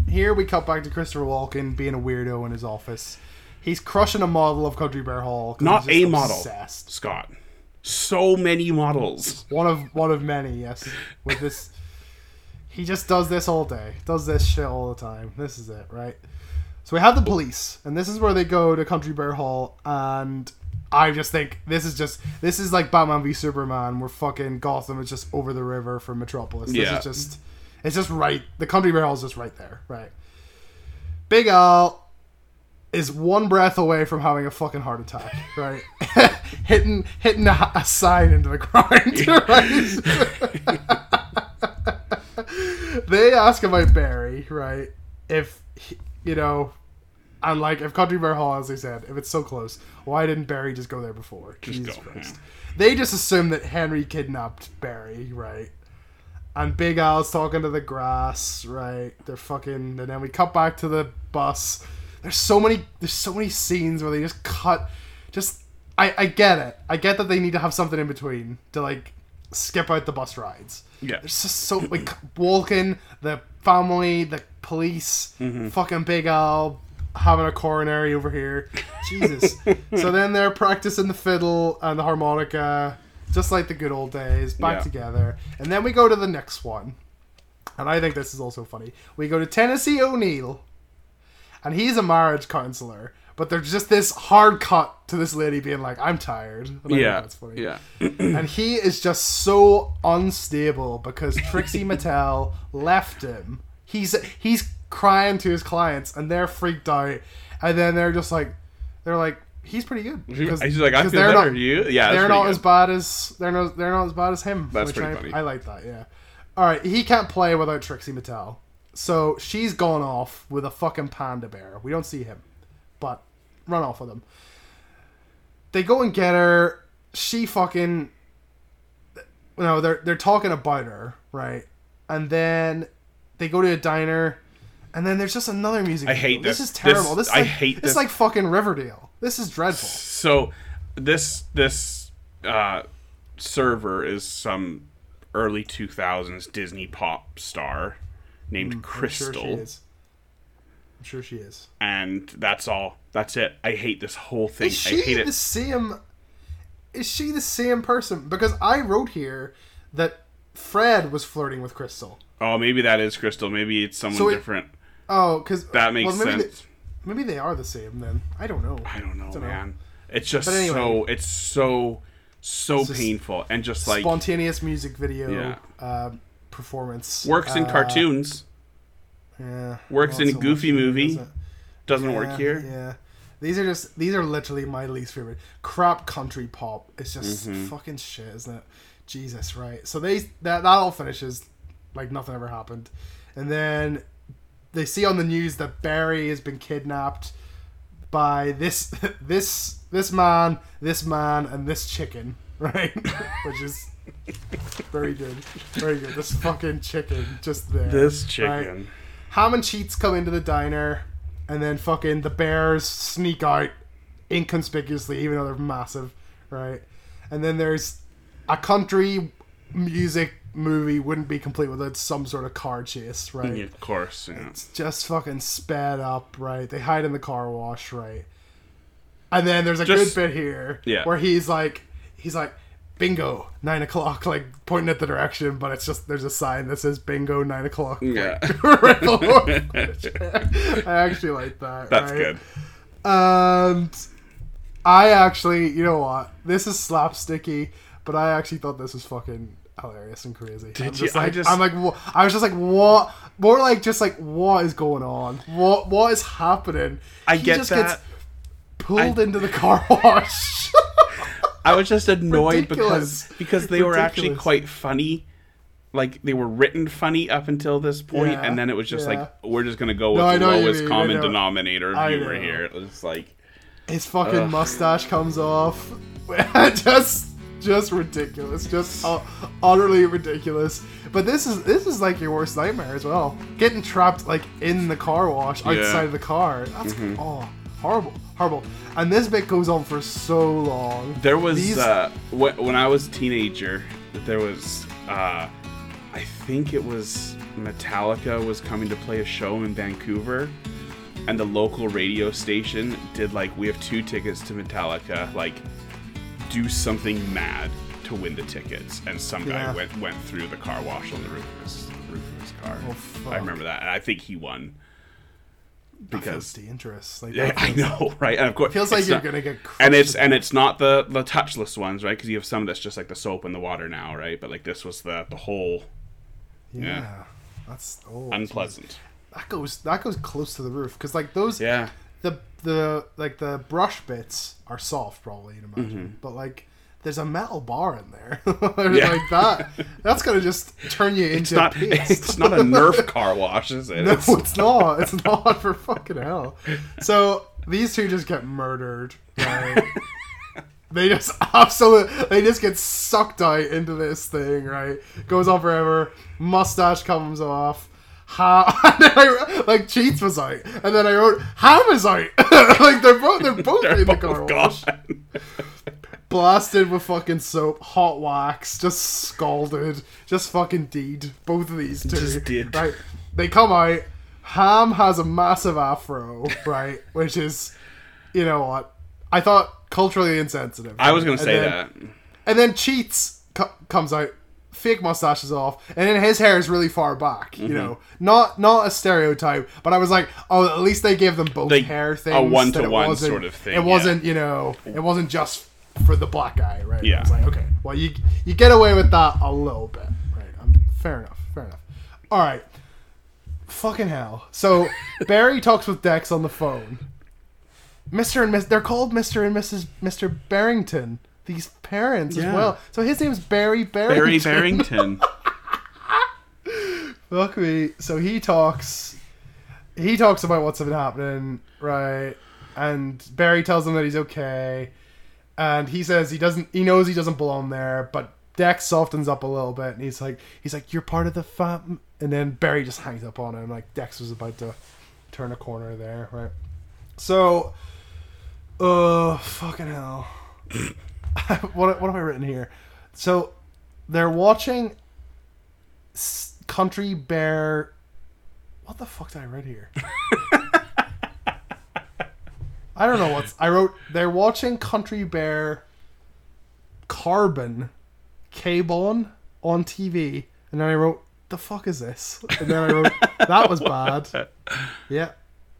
Here we cut back to Christopher Walken being a weirdo in his office. He's crushing a model of Country Bear Hall. Not a model, obsessed. Scott. So many models. One of one of many, yes. With this, he just does this all day. Does this shit all the time. This is it, right? So we have the police, and this is where they go to Country Bear Hall, and I just think this is just this is like Batman v Superman, where fucking Gotham is just over the river from Metropolis. This Yeah. is just it's just right. The Country Bear Hall is just right there, right? Big Al is one breath away from having a fucking heart attack, right? hitting hitting a, a sign into the ground, right? they ask about Beary, right? If he- you know, and like if Country Bear Hall, as they said, if it's so close, why didn't Beary just go there before? Jesus go, Christ! They just assume that Henry kidnapped Beary, right? And Big Al's talking to the grass, right? They're fucking, and then we cut back to the bus. There's so many, there's so many scenes where they just cut, just. I, I get it. I get that they need to have something in between to like skip out the bus rides. Yeah. There's just so like Walken, the family, the police, mm-hmm. fucking Big Al having a coronary over here. Jesus. so then they're practicing the fiddle and the harmonica, just like the good old days, back Yeah. together. And then we go to the next one. And I think this is also funny. We go to Tennessee O'Neal, and he's a marriage counselor. But there's just this hard cut to this lady being like, "I'm tired." And Yeah. that's funny Yeah. and he is just so unstable because Trixie Mattel left him. He's he's crying to his clients, and they're freaked out. And then they're just like, they're like, he's pretty good. He's like, I feel they're better. Not, you? Yeah. they're not good. as bad as they're not they're not as bad as him. That's pretty I, funny. I like that. Yeah. All right, he can't play without Trixie Mattel, so she's gone off with a fucking panda bear. We don't see him, but run off with him. They go and get her. She fucking. No, they're they're talking about her, right? And then they go to a diner, and then there's just another music. I video. hate This this. is terrible. This- This, is I hate this. this. is like fucking Riverdale. This is dreadful. So this this uh, server is some early 2000s Disney pop star named I'm Crystal, sure she is. I'm sure she is. and that's all. That's it. I hate this whole thing. Is I she hate the it. same? Is she the same person? Because I wrote here that Fred was flirting with Crystal. Oh, maybe that is Crystal. Maybe it's someone So it- different. Oh, because That makes maybe sense. They, maybe they are the same then. I don't know. I don't know, Dunno. man. It's just anyway. so. It's so so just painful and just like Spontaneous music video Yeah. uh, performance works in Uh, cartoons. Yeah, Works in a so Goofy movie. does it? Doesn't Yeah, work here. Yeah. These are just these are literally my least favorite. Crap country pop. It's just Mm-hmm. fucking shit, isn't it? Jesus, right. So they that that all finishes like nothing ever happened. And then they see on the news that Beary has been kidnapped by this this this man, this man, and this chicken, right? Which is very good. Very good. This fucking chicken just there. This right? Hamm and Cheets come into the diner, and then fucking the bears sneak out inconspicuously, even though they're massive, right? And then there's a country music movie wouldn't be complete without some sort of car chase, right? Yeah, of course. Yeah. It's just fucking sped up, right? They hide in the car wash, right? And then there's a Just- good bit here Yeah. where he's like, he's like, bingo, nine o'clock, like pointing at the direction, but it's just there's a sign that says bingo, nine o'clock. Yeah. right. I actually like that. That's right? good. And I actually, you know what? This is slapsticky, but I actually thought this was fucking hilarious and crazy. Did I'm you? just I like, just- I'm like, I was just like, what? More like, just like, what is going on? What, what is happening? I He get just that. gets pulled into the car wash. I was just annoyed Ridiculous. because because they were actually quite funny. Like they were written funny up until this point, Yeah, and then it was just yeah. like we're just gonna go with No, the lowest mean, common denominator of humor here. It was like His fucking Ugh. mustache comes off. just, just ridiculous. Just uh, utterly ridiculous. But this is this is like your worst nightmare as well. Getting trapped like in the car wash outside Yeah. of the car. That's Mm-hmm. oh horrible, horrible. And this bit goes on for so long. There was These- uh, wh- when I was a teenager. There was uh, I think it was Metallica was coming to play a show in Vancouver, and the local radio station did like we have two tickets to Metallica. Like, do something mad to win the tickets, and some guy Yeah. went went through the car wash on the roof of his roof of his car. Oh. I remember that, and I think he won That feels because dangerous. Like, yeah, that I know, right? And of course, Feels like you're not- gonna get and it's and it's not the the touchless ones, right? Because you have some that's just like the soap in the water now, right? But like this was the the whole yeah. yeah. That's oh, unpleasant. That goes that goes close to the roof because like those Yeah, the the like the brush bits are soft probably you'd imagine Mm-hmm. but like there's a metal bar in there. Yeah. like that. That's gonna just turn you it's into not paste it's not a Nerf car wash, is it? no It's- it's not. It's not for fucking hell. So these two just get murdered right? They just absolutely they just get sucked out into this thing right? Goes on forever. Mustache comes off. Ha- and then I, like cheets was out, and then I wrote hamm is out. like they're both they're both They're in the both car gone. wash, blasted with fucking soap, hot wax, just scalded, just fucking deed. Both of these two, right? They come out. Hamm has a massive afro, right? Which is, you know what? I thought culturally insensitive. I was gonna And say then- that. and then cheets co- comes out, fake mustaches off, and then his hair is really far back. Mm-hmm. You know, not not a stereotype, but I was like, oh, at least they gave them both hair things. that it one-to-one sort of thing, It wasn't, you know, it wasn't just for the black guy, right? Yeah. I was like, okay, well, you you get away with that a little bit, right? Um, fair enough, fair enough. All right. Fucking hell. So Beary talks with Dex on the phone. Mr. and Miss they're called Mr. and Mrs. Mr. Barrington. These parents as well. So his name's Beary Barrington. Beary Barrington. Fuck me. So he talks he talks about what's been happening, right? And Beary tells him that he's okay. And he says he doesn't he knows he doesn't belong there, but Dex softens up a little bit and he's like he's like, You're part of the fam and then Beary just hangs up on him like Dex was about to turn a corner there, right? So uh fucking hell. what what have I written here? So they're watching Country Bear. What the fuck did I write here? I don't know what's. I wrote. They're watching Country Bear Carbon K-Bon on TV, and then I wrote, "The fuck is this?" And then I wrote, "That was bad." Yeah,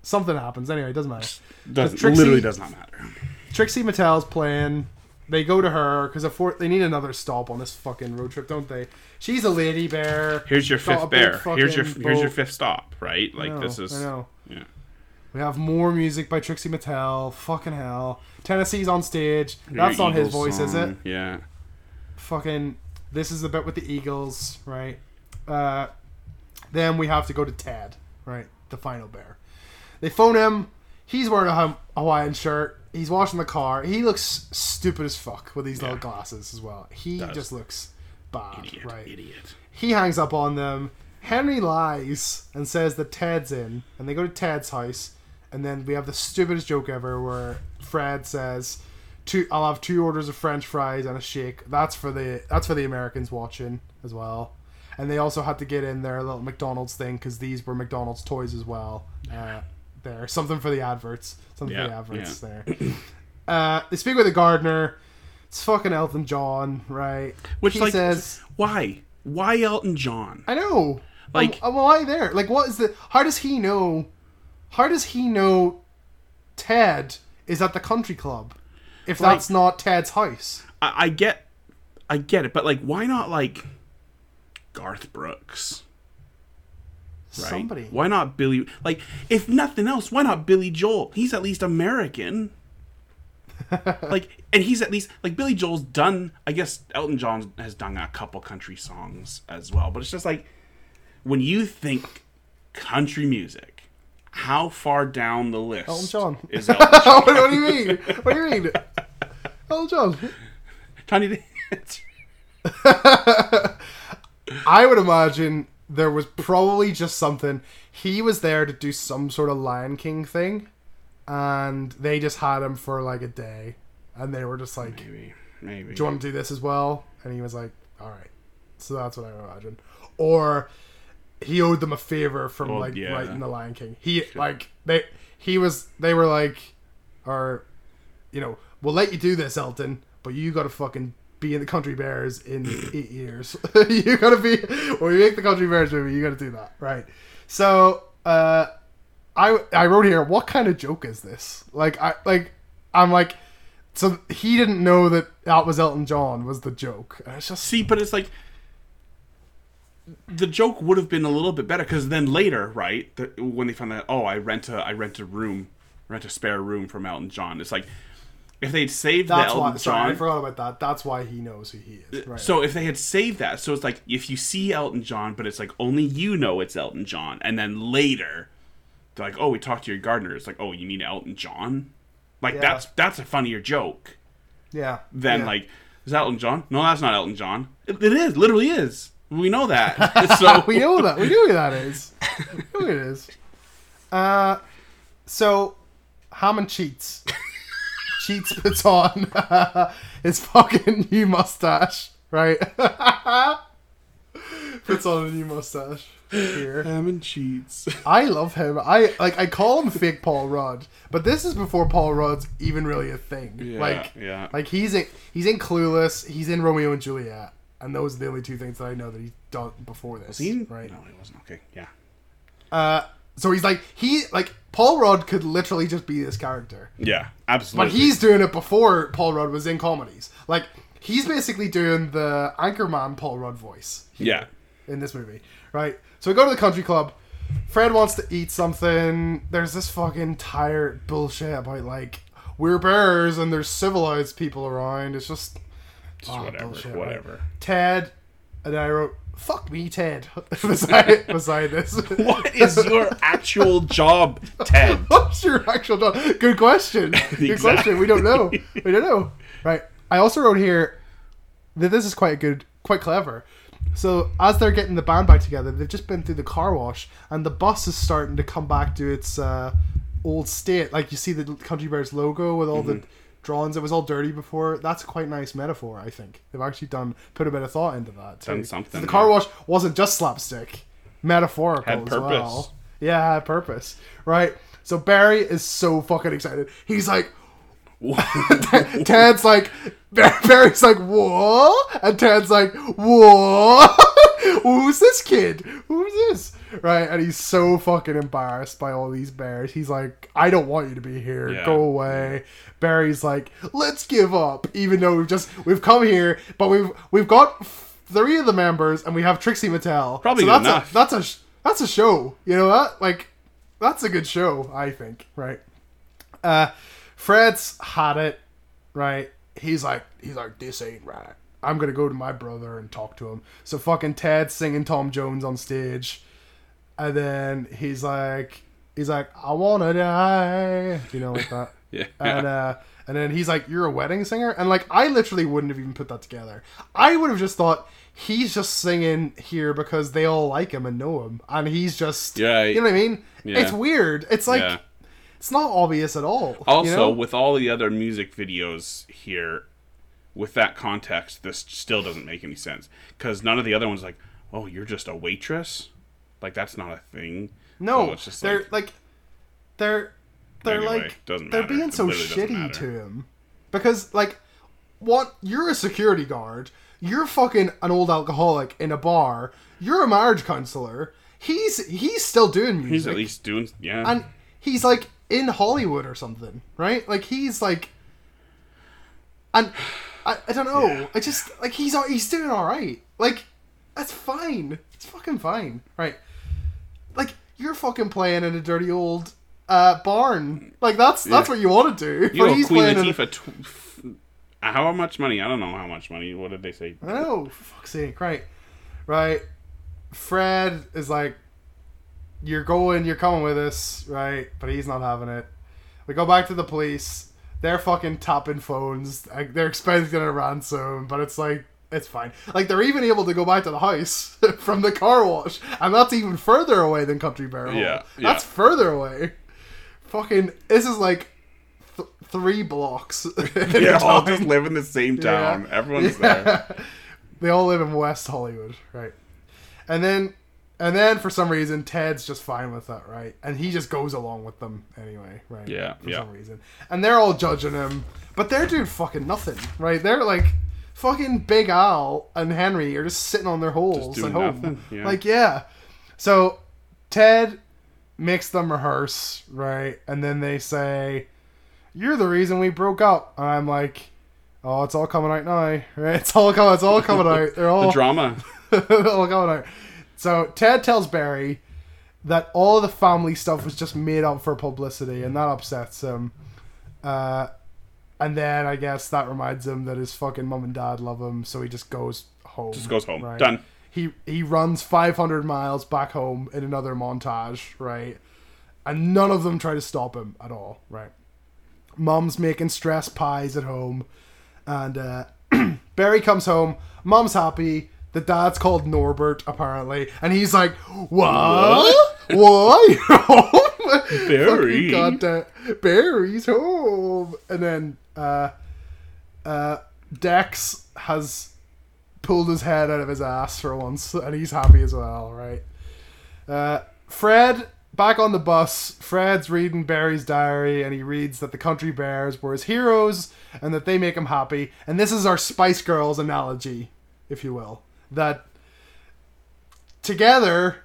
something happens. Anyway, it doesn't matter. Doesn't, Trixie- literally does not matter. Trixie Mattel's playing. They go to her because they need another stop on this fucking road trip, don't they? She's a lady bear. Here's your fifth bear. Here's your here's your fifth stop, right? Like know, this is I know. yeah. We have more music by Trixie Mattel. Fucking hell. Tennessee's on stage. Your That's not his voice, is it? Yeah. Fucking. This is the bit with the Eagles, right? Uh, then we have to go to Ted, right? The final bear. They phone him. He's wearing a Hawaiian shirt. He's washing the car. He looks stupid as fuck with these little glasses as well. He Does. just looks bad, Idiot. right? Idiot. He hangs up on them. Henry lies and says that Ted's in, and they go to Ted's house, and then we have the stupidest joke ever where Fred says, two, "I'll have two orders of French fries and a shake." That's for the that's for the Americans watching as well, and they also had to get in their little McDonald's thing because these were McDonald's toys as well. Uh, there, something for the adverts, something for the Yeah, adverts there. Uh, they speak with the gardener. It's fucking Elton John, right? Which he like says. why? Why Elton John? I know. Like- um, why there? Like, what is the? How does he know? How does he know? Ted is at the country club. If Like- that's not Ted's house. I, I get I get it, but like, why not like Garth Brooks? Right? Somebody. Why not Billy? Like, if nothing else, why not Billy Joel? He's at least American. like, and he's at least like Billy Joel's done. I guess Elton John has done a couple country songs as well, but it's just like when you think country music, how far down the list Elton John. is Elton John? what, what do you mean? What do you mean? Oh, John. Tiny I would imagine there was probably just something. He was there to do some sort of Lion King thing, and they just had him for like a day, and they were just like, maybe, maybe. "Do you want to do this as well?" And he was like, "All right." So that's what I would imagine. Or he owed them a favor from Well, like yeah. writing the Lion King. He like they he was they were like, or you know, we'll let you do this, Elton, but you got to fucking be in the Country Bears in eight years. you got to be when we make the Country Bears movie. You got to do that, right? So uh, I I wrote here, what kind of joke is this? Like I like I'm like. So he didn't know that that was Elton John was the joke. And it's just See, but it's like the joke would have been a little bit better because then later, right, the, when they found out, oh, I rent a, I rent a room, rent a spare room from Elton John. It's like if they'd saved the That's Elton why. Sorry, I forgot about that. That's why he knows who he is. Right. So if they had saved that, so it's like if you see Elton John, but it's like only you know it's Elton John, and then later they're like, oh, we talked to your gardener. It's like, oh, you mean Elton John? Like Yeah. that's that's a funnier joke yeah. than yeah. like is that Elton John? No, that's not Elton John. It, it is, literally is. We know that. so we know that. We know who that is. Who it is. Uh, so Hammond cheats. cheets puts on his fucking new mustache, right? puts on a new mustache here. Hamm and Cheets. I love him. I like. I call him fake Paul Rudd, but this is before Paul Rudd's even really a thing. Yeah, like, yeah. like he's in he's in Clueless. He's in Romeo and Juliet, and those are the only two things that I know that he's done before this. He? right? No, he wasn't. Okay, yeah. Uh, so he's like he like Paul Rudd could literally just be this character, Yeah, absolutely. but he's doing it before Paul Rudd was in comedies. Like he's basically doing the Anchorman Paul Rudd voice yeah. in this movie, right? So we go to the country club. Fred wants to eat something. There's this fucking tired bullshit about like we're bears and there's civilized people around. It's just Just oh, whatever, bullshit, right? whatever. Ted, and I wrote "fuck me, Ted" beside beside this. What is your actual job, Ted? What's your actual job? Good question. Good question. We don't know. We don't know. Right. I also wrote here that this is quite good, quite clever. So as they're getting the band back together, they've just been through the car wash, and the bus is starting to come back to its uh, old state. Like you see the Country Bears logo with all the drawings. It was all dirty before. That's a quite nice metaphor. I think they've actually done put a bit of thought into that. Too. Done something, the car wash wasn't just slapstick, metaphorical Had as purpose. well. Yeah, had purpose. Right. So Beary is so fucking excited. He's like, Ted's like, Beary's like, whoa, And Ted's like, what? Who's this kid? Who's this? Right. And he's so fucking embarrassed by all these bears. He's like, I don't want you to be here. Yeah. Go away. Beary's like, let's give up, even though we've just we've come here, but we've we've got three of the members and we have Trixie Mattel. Probably so that's enough. A, that's a that's a show. You know what? Like that's a good show, I think. Right. Uh, Fred's had it. Right. He's like he's like this ain't right. I'm gonna go to my brother and talk to him. So fucking Ted singing Tom Jones on stage, and then he's like he's like I wanna die. You know like that. Yeah. And uh, and then he's like, "You're a wedding singer," and like I literally wouldn't have even put that together. I would have just thought he's just singing here because they all like him and know him, and he's just Yeah, You know what I mean? yeah. It's weird. It's like Yeah. it's not obvious at all. you Also, know? with all the other music videos here, with that context, this still doesn't make any sense because none of the other ones like, oh, you're just a waitress. Like that's not a thing. no, So it's just they're like, like, they're they're Anyway, like doesn't they're matter. being so shitty to him because like what you're a security guard you're fucking an old alcoholic in a bar you're a marriage counselor he's he's still doing music he's at least doing yeah. and he's like in hollywood or something right like he's like and I, I don't know. Yeah. I just like he's he's doing all right. Like that's fine. It's fucking fine, right? Like you're fucking playing in a dirty old uh, barn. Like that's that's what you want to do. You but he's Queen playing in a- Latifah. Tw- how much money? I don't know how much money. What did they say? I know, for fuck's sake, right? Right. Fred is like, You're going, you're coming with us, right? But he's not having it. We go back to the police. They're fucking tapping phones. Like, They're expecting a ransom, but it's like, it's fine. Like, they're even able to go back to the house from the car wash, and that's even further away than Country Bear Hall. Yeah, yeah. That's further away. Fucking, this is like th- three blocks. They all just live in the same town. Yeah. Everyone's Yeah. there. they all live in West Hollywood, right? And then, and then for some reason, Ted's just fine with that, right? And he just goes along with them anyway, right? Yeah, For yeah. some reason, and they're all judging him, but they're doing fucking nothing, right? They're like, fucking Big Al and Henry are just sitting on their holes at home, yeah. like yeah. So Ted makes them rehearse, right? And then they say, "You're the reason we broke up." And I'm like, "Oh, it's all coming out now, right? It's all coming. It's all coming out. They're all The drama. all coming out." So Ted tells Beary that all the family stuff was just made up for publicity, and that upsets him. Uh, and then I guess that reminds him that his fucking mom and dad love him, so he just goes home. Just goes home. Right. Done. He he runs 500 miles back home in another montage, right? And none of them try to stop him at all, right? Mom's making stress pies at home, and uh, Beary comes home. Mom's happy. The dad's called Norbert apparently, and he's like, "What? Home? Beary? Fucking goddamn- Beary's home." And then uh, uh, Dex has pulled his head out of his ass for once, and he's happy as well, right? Uh, Fred back on the bus. Fred's reading Beary's diary, and he reads that the country bears were his heroes, and that they make him happy. And this is our Spice Girls analogy, if you will, that together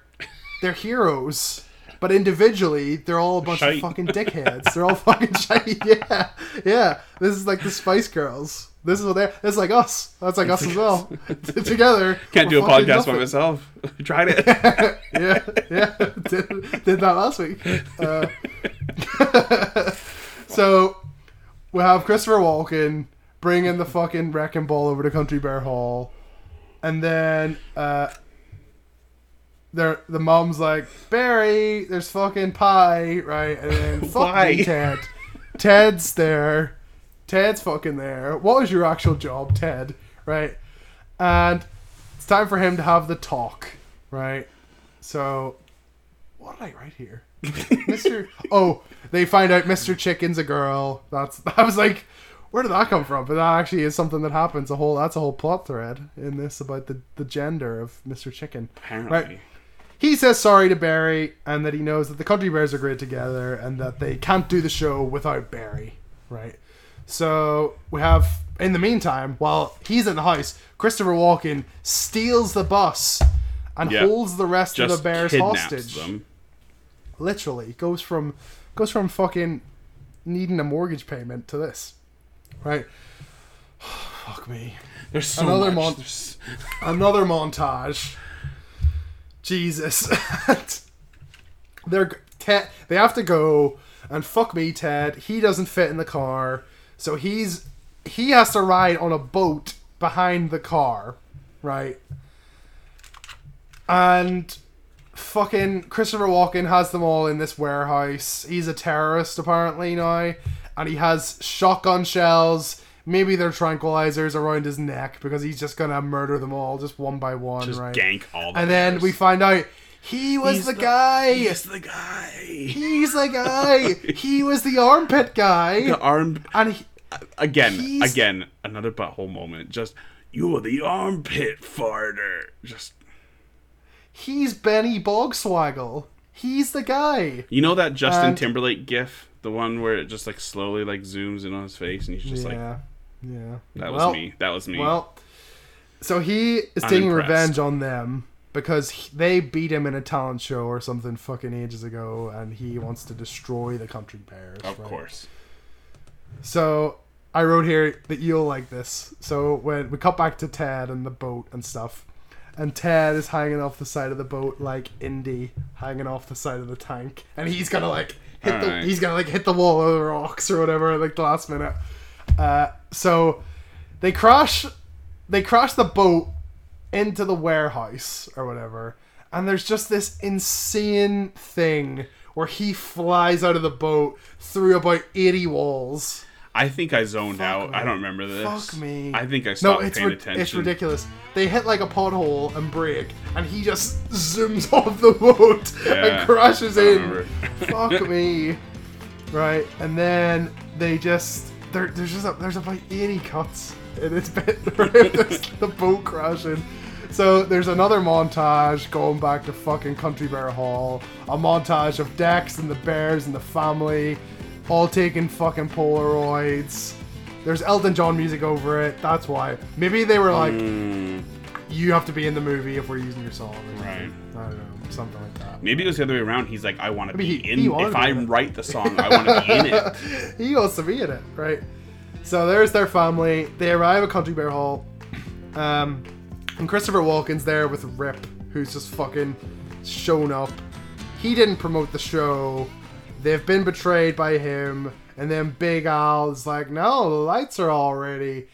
they're heroes. But individually, they're all a bunch Shite. of fucking dickheads. They're all fucking shite. Yeah, yeah. This is like the Spice Girls. This is what they're. It's like us. That's like us as well. Together, Can't do a podcast by nothing. myself. I tried it. yeah, yeah. Did, did that last week. Uh, so we have Christopher Walken bringing the fucking wrecking ball over to Country Bear Hall, and then uh, there the mom's like Beary, there's fucking pie, right? And then fuck me, Ted. Ted's there. Ted's fucking there. What was your actual job, Ted? Right? And it's time for him to have the talk, right? So, what did I write here? Mr. Oh, they find out Mr. Chicken's a girl. That's I was like, where did that come from? But that actually is something that happens. A whole that's a whole plot thread in this about the the gender of Mr. Chicken. Apparently. Right. He says sorry to Beary and that he knows that the Country Bears are great together and that they can't do the show without Beary. Right. So we have in the meantime, while he's in the house, Christopher Walken steals the bus and Yeah. holds the rest of the bears hostage. them. Literally goes from goes from fucking needing a mortgage payment to this. Right. Fuck me. There's so Another much. mon- Another montage. Jesus. They're Ted. They have to go, and fuck me, Ted. He doesn't fit in the car, so he's he has to ride on a boat behind the car, right? And fucking Christopher Walken has them all in this warehouse. He's a terrorist apparently now, and he has shotgun shells. Maybe they're tranquilizers around his neck because he's just gonna murder them all just one by one, just right? gank all the and then we find out he was He's the, guy. He's the guy. He's the guy. he was the armpit guy. The arm and he, again, again, another butthole moment. Just you are the armpit farter. Just he's Benny Bogswaggle. He's the guy. you know that Justin And- Timberlake gif, the one where it just like slowly like zooms in on his face, and he's just like, yeah, yeah. "That was me. That was me." Well, so he is I'm taking impressed. revenge on them because he- they beat him in a talent show or something fucking ages ago, and he wants to destroy the country bears. of right? course. So I wrote here that you'll like this. So when we cut back to Ted and the boat and stuff, and Ted is hanging off the side of the boat like Indy hanging off the side of the tank, and he's gonna like hit the Alright. he's gonna like hit the wall of the rocks or whatever like the last minute. Uh, so they crash they crash the boat into the warehouse or whatever, and there's just this insane thing where he flies out of the boat through about eighty walls. I think I zoned Fuck out. me. I don't remember this. Fuck me. I think I No, stopped it's paying ri- attention. it's ridiculous. They hit like a pothole and break, and he just zooms off the boat Yeah, and crashes in. Fuck me. Right, and then they just there, there's just a, there's about eighty cuts in this bit. The boat crashing. So there's another montage going back to fucking Country Bear Hall. A montage of Dex and the bears and the family, all taking fucking Polaroids. There's Elton John music over it. That's why. Maybe they were like, Mm, you have to be in the movie if we're using your song. right. I don't know, something like that. Maybe it was the other way around. He's like, I want to be he- in. he if I be in it. write the song, I want to be in it. he wants to be in it, right? So there's their family. They arrive at Country Bear Hall. Um, and Christopher Walken's there with Rip, who's just fucking shown up. He didn't promote the show. They've been betrayed by him. And then Big Al's like, no, the lights are already.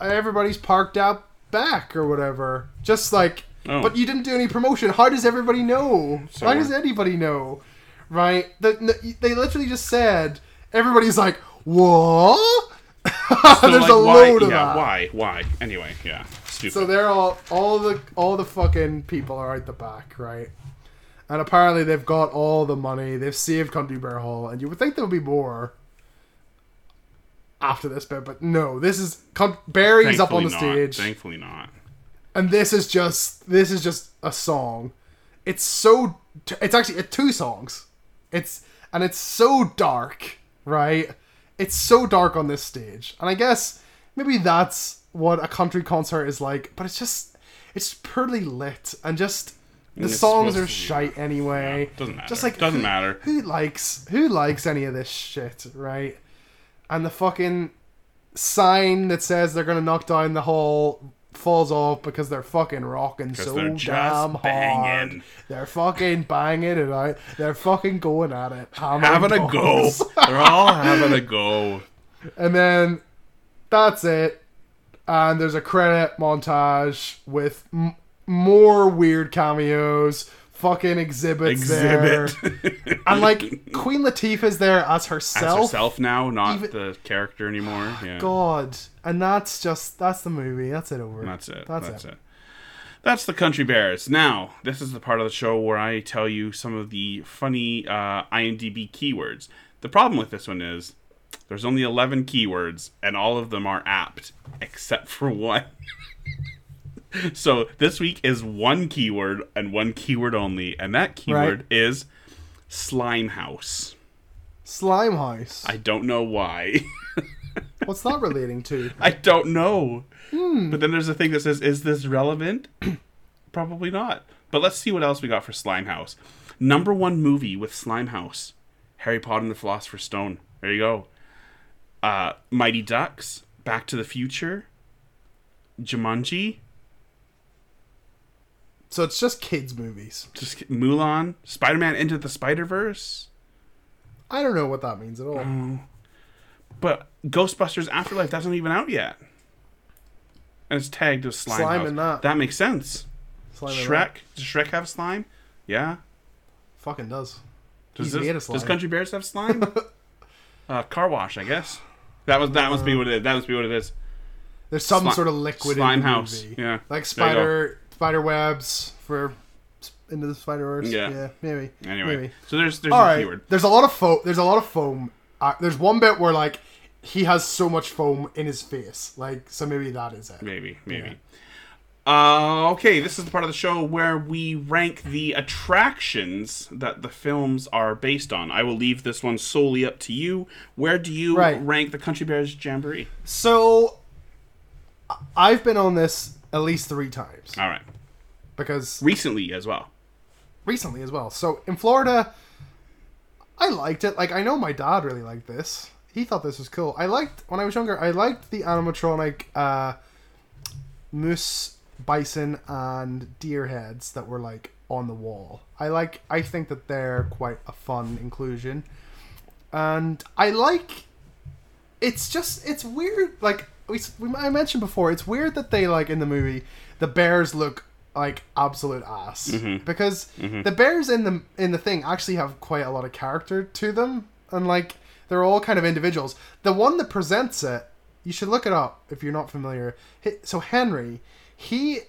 Everybody's parked out back or whatever. Just like, Oh. but you didn't do any promotion. How does everybody know? So- How does anybody know? Right? The, the- they literally just said, everybody's like, what? So, There's like, a why, load of yeah, that. Why? Why? Anyway, yeah. Stupid. So they're all all the all the fucking people are at the back, right? And apparently they've got all the money. They've saved Country Bear Hall, and you would think there would be more after this bit, but no. This is Beary's up on the not. stage, Thankfully not. and this is just this is just a song. It's so it's actually it's two songs. It's and it's so dark, right? It's so dark on this stage, and I guess maybe that's what a country concert is like. But it's just it's poorly lit and just the songs are be- shite anyway. Yeah, doesn't matter. Just like Doesn't who- matter. Who likes who likes any of this shit, right? And the fucking sign that says they're gonna knock down the hall falls off because they're fucking rocking so they're just damn hard. banging. They're fucking banging it out. They're fucking going at it. Having a go. They're all having a go. And then that's it. And there's a credit montage with m- more weird cameos. Fucking exhibits there. Exhibit. And like Queen Latifah's there as herself. As herself. herself now, not Even- the character anymore. Yeah. God. And that's just that's the movie. That's it over. That's it. That's, That's, it. it. That's the Country Bears. Now, this is the part of the show where I tell you some of the funny uh, IMDb keywords. The problem with this one is there's only 11 keywords, and all of them are apt, except for one. so this week is one keyword and one keyword only, and that keyword Right. is Slime House. Slime House. I don't know why. What's that relating to? I don't know. Hmm. But then there's a thing that says, is this relevant? Probably not. But let's see what else we got for Slime House. Number one movie with Slime House Harry Potter and the Philosopher's Stone. There you go. Uh, Mighty Ducks, Back to the Future, Jumanji, So it's just kids movies. just Mulan, Spider Man Into the Spider Verse. I don't know what that means at all. Mm. But Ghostbusters Afterlife, that's not even out yet. And it's tagged as Slime, Slime House. in that. That makes sense. Slime and Shrek? Does Shrek have slime? Yeah. Fucking does. Does, He's this, made of slime. does Country Bears have slime? uh, car wash, I guess. That was that must be what it is. That must be what it is. There's some Sli- sort of liquid slime in the house. movie. Yeah. Like spider spider webs for into the spider verse. Yeah. Yeah, maybe. Anyway, Maybe. so there's there's All a right. keyword. There's a lot of foam. There's a lot of foam. Uh, there's one bit where like he has so much foam in his face. Like so maybe that is it. Maybe, maybe. Uh, okay, this is the part of the show where we rank the attractions that the films are based on. I will leave this one solely up to you. Where do you Right. rank the Country Bears Jamboree? So I've been on this at least three times All right, because recently as well. recently as well. So in Florida, I liked it. Like I know my dad really liked this. he thought this was cool. I liked when I was younger. I liked the animatronic uh, moose, bison, and deer heads that were like on the wall. I like. I think that they're quite a fun inclusion, and I like. It's just it's weird. Like we, we I mentioned before, it's weird that they like in the movie the bears look like absolute ass mm-hmm. because mm-hmm. the bears in the in the thing actually have quite a lot of character to them and like they're all kind of individuals. The one that presents it, you should look it up if you're not familiar. So Henry, he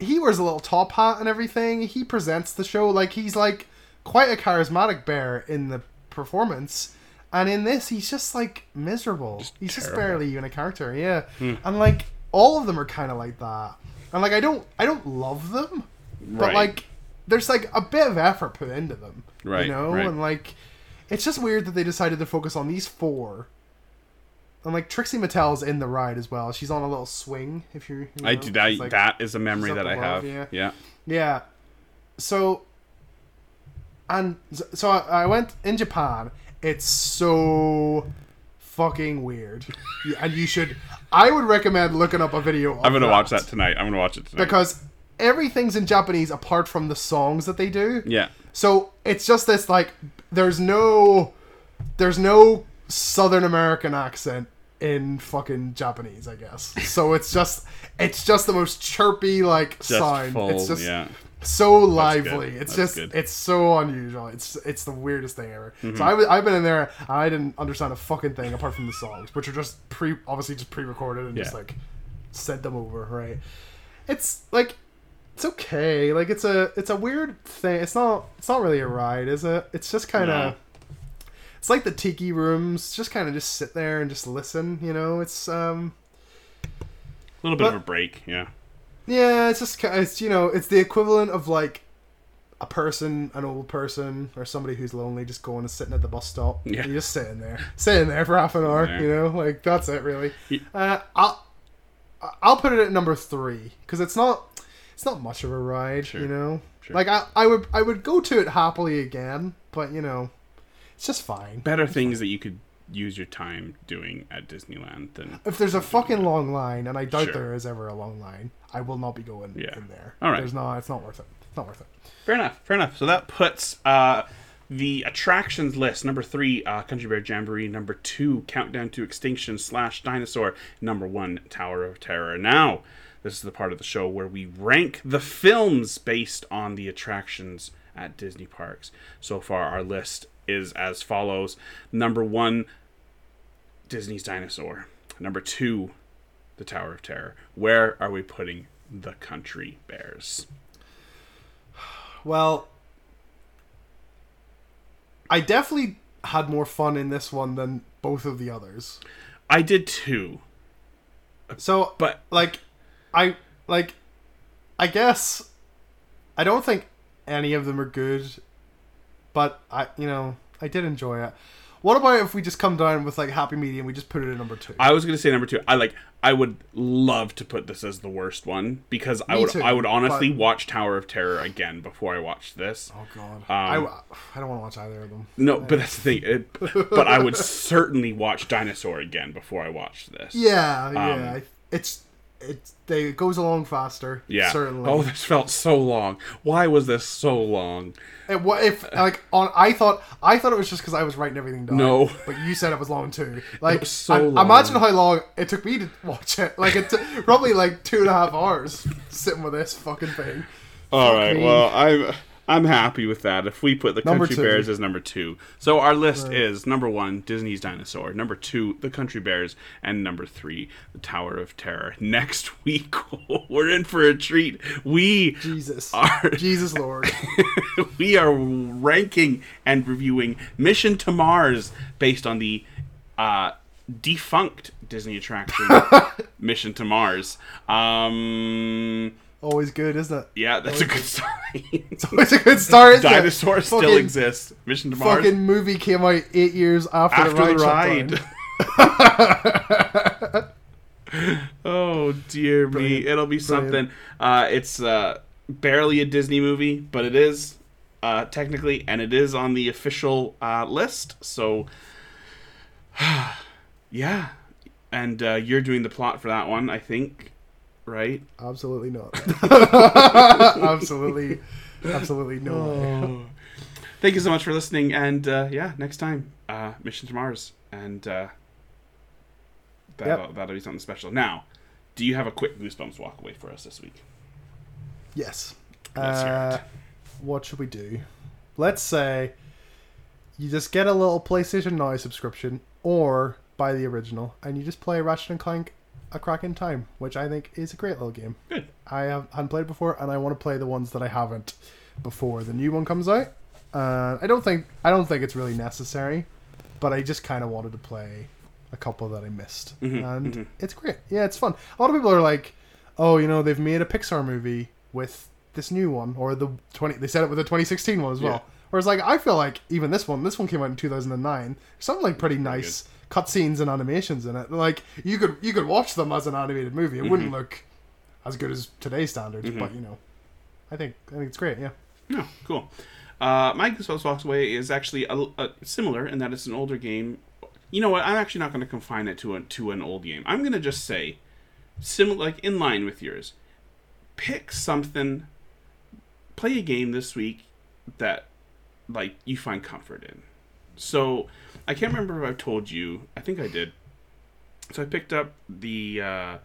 he wears a little top hat and everything. He presents the show like he's like quite a charismatic bear in the performance. And in this, he's just like miserable. he's just barely even a character, yeah. Hmm. And like all of them are kind of like that. And like I don't, I don't love them, but Right. like there's like a bit of effort put into them, Right, You know, right. and like it's just weird that they decided to focus on these four. And like Trixie Mattel's in the ride as well. She's on a little swing. If you, you I know, do that. it's like- that is a memory that I have. yeah. Yeah. yeah. So, and so I I went in Japan. It's so fucking weird, Yeah, and you should. I would recommend looking up a video. I'm gonna that watch that tonight. I'm gonna watch it tonight. because everything's in Japanese apart from the songs that they do. yeah. So it's just this like there's no there's no Southern American accent in fucking Japanese, I guess. So it's just it's just the most chirpy like Just sound. full. it's just yeah. So lively. It's That's just good. it's so unusual. It's it's the weirdest thing ever. Mm-hmm. So I—I've been in there and I didn't understand a fucking thing apart from the songs, which are just pre obviously just pre-recorded and just like sent them over, right? It's like it's okay. Like it's a it's a weird thing. It's not it's not really a ride, is it? It's just kind of No. it's like the tiki rooms. Just kind of just sit there and just listen. You know, it's um A little bit But- of a break. Yeah. Yeah, it's just it's you know it's the equivalent of like a person, an old person, or somebody who's lonely, just going and sitting at the bus stop. Yeah. You're just sitting there, sitting there for half an hour. there. You know, like that's it really. Uh, I'll I'll put it at number three because it's not it's not much of a ride. Sure. You know, Sure. like I I would I would go to it happily again, but you know, it's just fine. Better things that you could use your time doing at Disneyland than. If there's a fucking long line, and I doubt Sure. there is ever a long line, I will not be going Yeah. in there. All right. There's not. It's not worth it. It's not worth it. Fair enough. Fair enough. So that puts uh, the attractions list number three, uh, Country Bear Jamboree. Number two, Countdown to Extinction slash Dinosaur. Number one, Tower of Terror. Now, this is the part of the show where we rank the films based on the attractions at Disney parks. So far, our list is as follows: number one, Disney's Dinosaur. Number two, The Tower of Terror. Where are we putting the Country Bears? Well, I definitely had more fun in this one than both of the others. I did too. So, But like, I like, I guess, I don't think any of them are good, but I, you know, I did enjoy it. What about if we just come down with like happy medium? We just put it at number two. I was gonna say number two. I like. I would love to put this as the worst one because I would. too, I would honestly but- watch Tower of Terror again before I watched this. oh God, Um, I, I don't want to watch either of them. No, but that's the thing. It, but I would certainly watch Dinosaur again before I watched this. Yeah, yeah, it's it's they it goes along faster. Yeah. certainly. Oh, this felt so long. Why was this so long? And what if like on? I thought I thought it was just because I was writing everything down. No. but you said it was long too. Like was so I- long. imagine how long it took me to watch it. Like it took probably like two and a half hours sitting with this fucking thing. All right. me. Well, I'm I'm happy with that. If we put the Number Country two. Bears as number two, so our list is number one, Disney's Dinosaur. Number two, the Country Bears, and number three, the Tower of Terror. Next week, we're in for a treat. We Jesus, are Jesus Lord. we are ranking and reviewing Mission to Mars based on the uh, defunct Disney attraction Mission to Mars. Um, Always good, isn't it? yeah, that's a good sign. It's always a good start. Isn't it? Dinosaurs still exist. Mission to Mars Fucking movie came out eight years after, after the the ride. ride. oh dear me, it'll be Brilliant. something. Uh, it's uh, barely a Disney movie, but it is uh, technically, and it is on the official uh, list. So Yeah, and uh, you're doing the plot for that one, I think, right? Absolutely not. absolutely, absolutely no way. Thank you so much for listening, and uh, yeah, next time, uh, Mission to Mars, and uh, that'll, that'll be something special. Now, do you have a quick Goosebumps walk away for us this week? Yes. Let's hear Uh, it. what should we do? Let's say you just get a little PlayStation Now subscription or buy the original and you just play Ratchet and Clank A Crack in Time, which I think is a great little game. Good. I have, hadn't played before and I want to play the ones that I haven't before the new one comes out. Uh, I don't think I don't think it's really necessary, but I just kind of wanted to play a couple that I missed, Mhm, and mhm. it's great. Yeah, it's fun. A lot of people are like, "Oh, you know, they've made a Pixar movie with this new one, or the twenty. They said it with the 2016 one as well." Yeah. Whereas, like, I feel like even this one, this one came out in 2009. Something like pretty nice cutscenes and animations in it. Like, you could you could watch them as an animated movie. It wouldn't look as good as today's standards, but you know, I think I think it's great. Yeah. No, cool. Uh, my Goosebumps Walks Away is actually a, a, similar in that it's an older game. You know what? I'm actually not going to confine it to a, to an old game. I'm going to just say, similar, like in line with yours. Pick something. Play a game this week that, like, you find comfort in. So, I can't remember if I told you. I think I did. So I picked up the uh,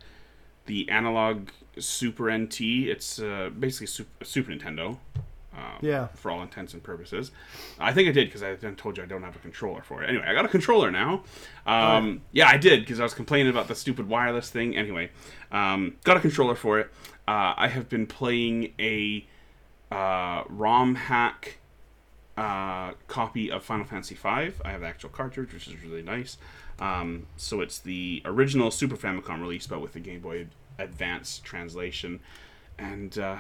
the Analogue Super NT. It's uh, basically Super, Super Nintendo. Um, Yeah. For all intents and purposes, I think I did because I then told you I don't have a controller for it. Anyway, I got a controller now. Um, yeah, I did because I was complaining about the stupid wireless thing. Anyway, um, got a controller for it. Uh, I have been playing a uh, ROM hack uh, copy of Final Fantasy V. I have the actual cartridge, which is really nice. Um, so it's the original Super Famicom release, but with the Game Boy Advance translation, and uh,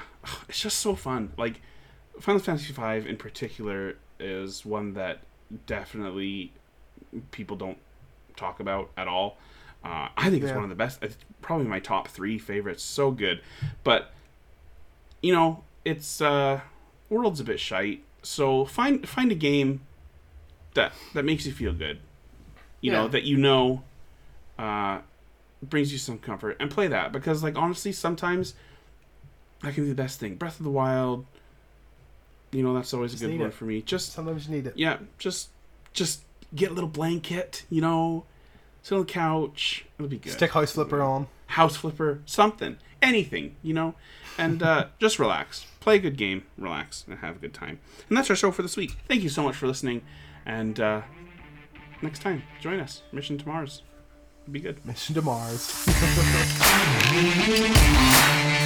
it's just so fun. Like Final Fantasy V in particular is one that definitely people don't talk about at all. Uh, I think it's one of the best. It's probably my top three favorites. So good, but you know, it's uh, world's a bit shite. So find find a game that that makes you feel good. You know that you know uh, brings you some comfort, and play that because, like, honestly, sometimes that can be the best thing. Breath of the Wild. You know that's always a good one it. for me. Just Sometimes you need it. yeah, just just get a little blanket. You know, sit on the couch. It'll be good Stick House Flipper on. house flipper, something, anything, you know, and uh, just relax, play a good game, relax, and have a good time. And that's our show for this week. Thank you so much for listening, and uh, next time, join us. Mission to Mars. Be good. Mission to Mars.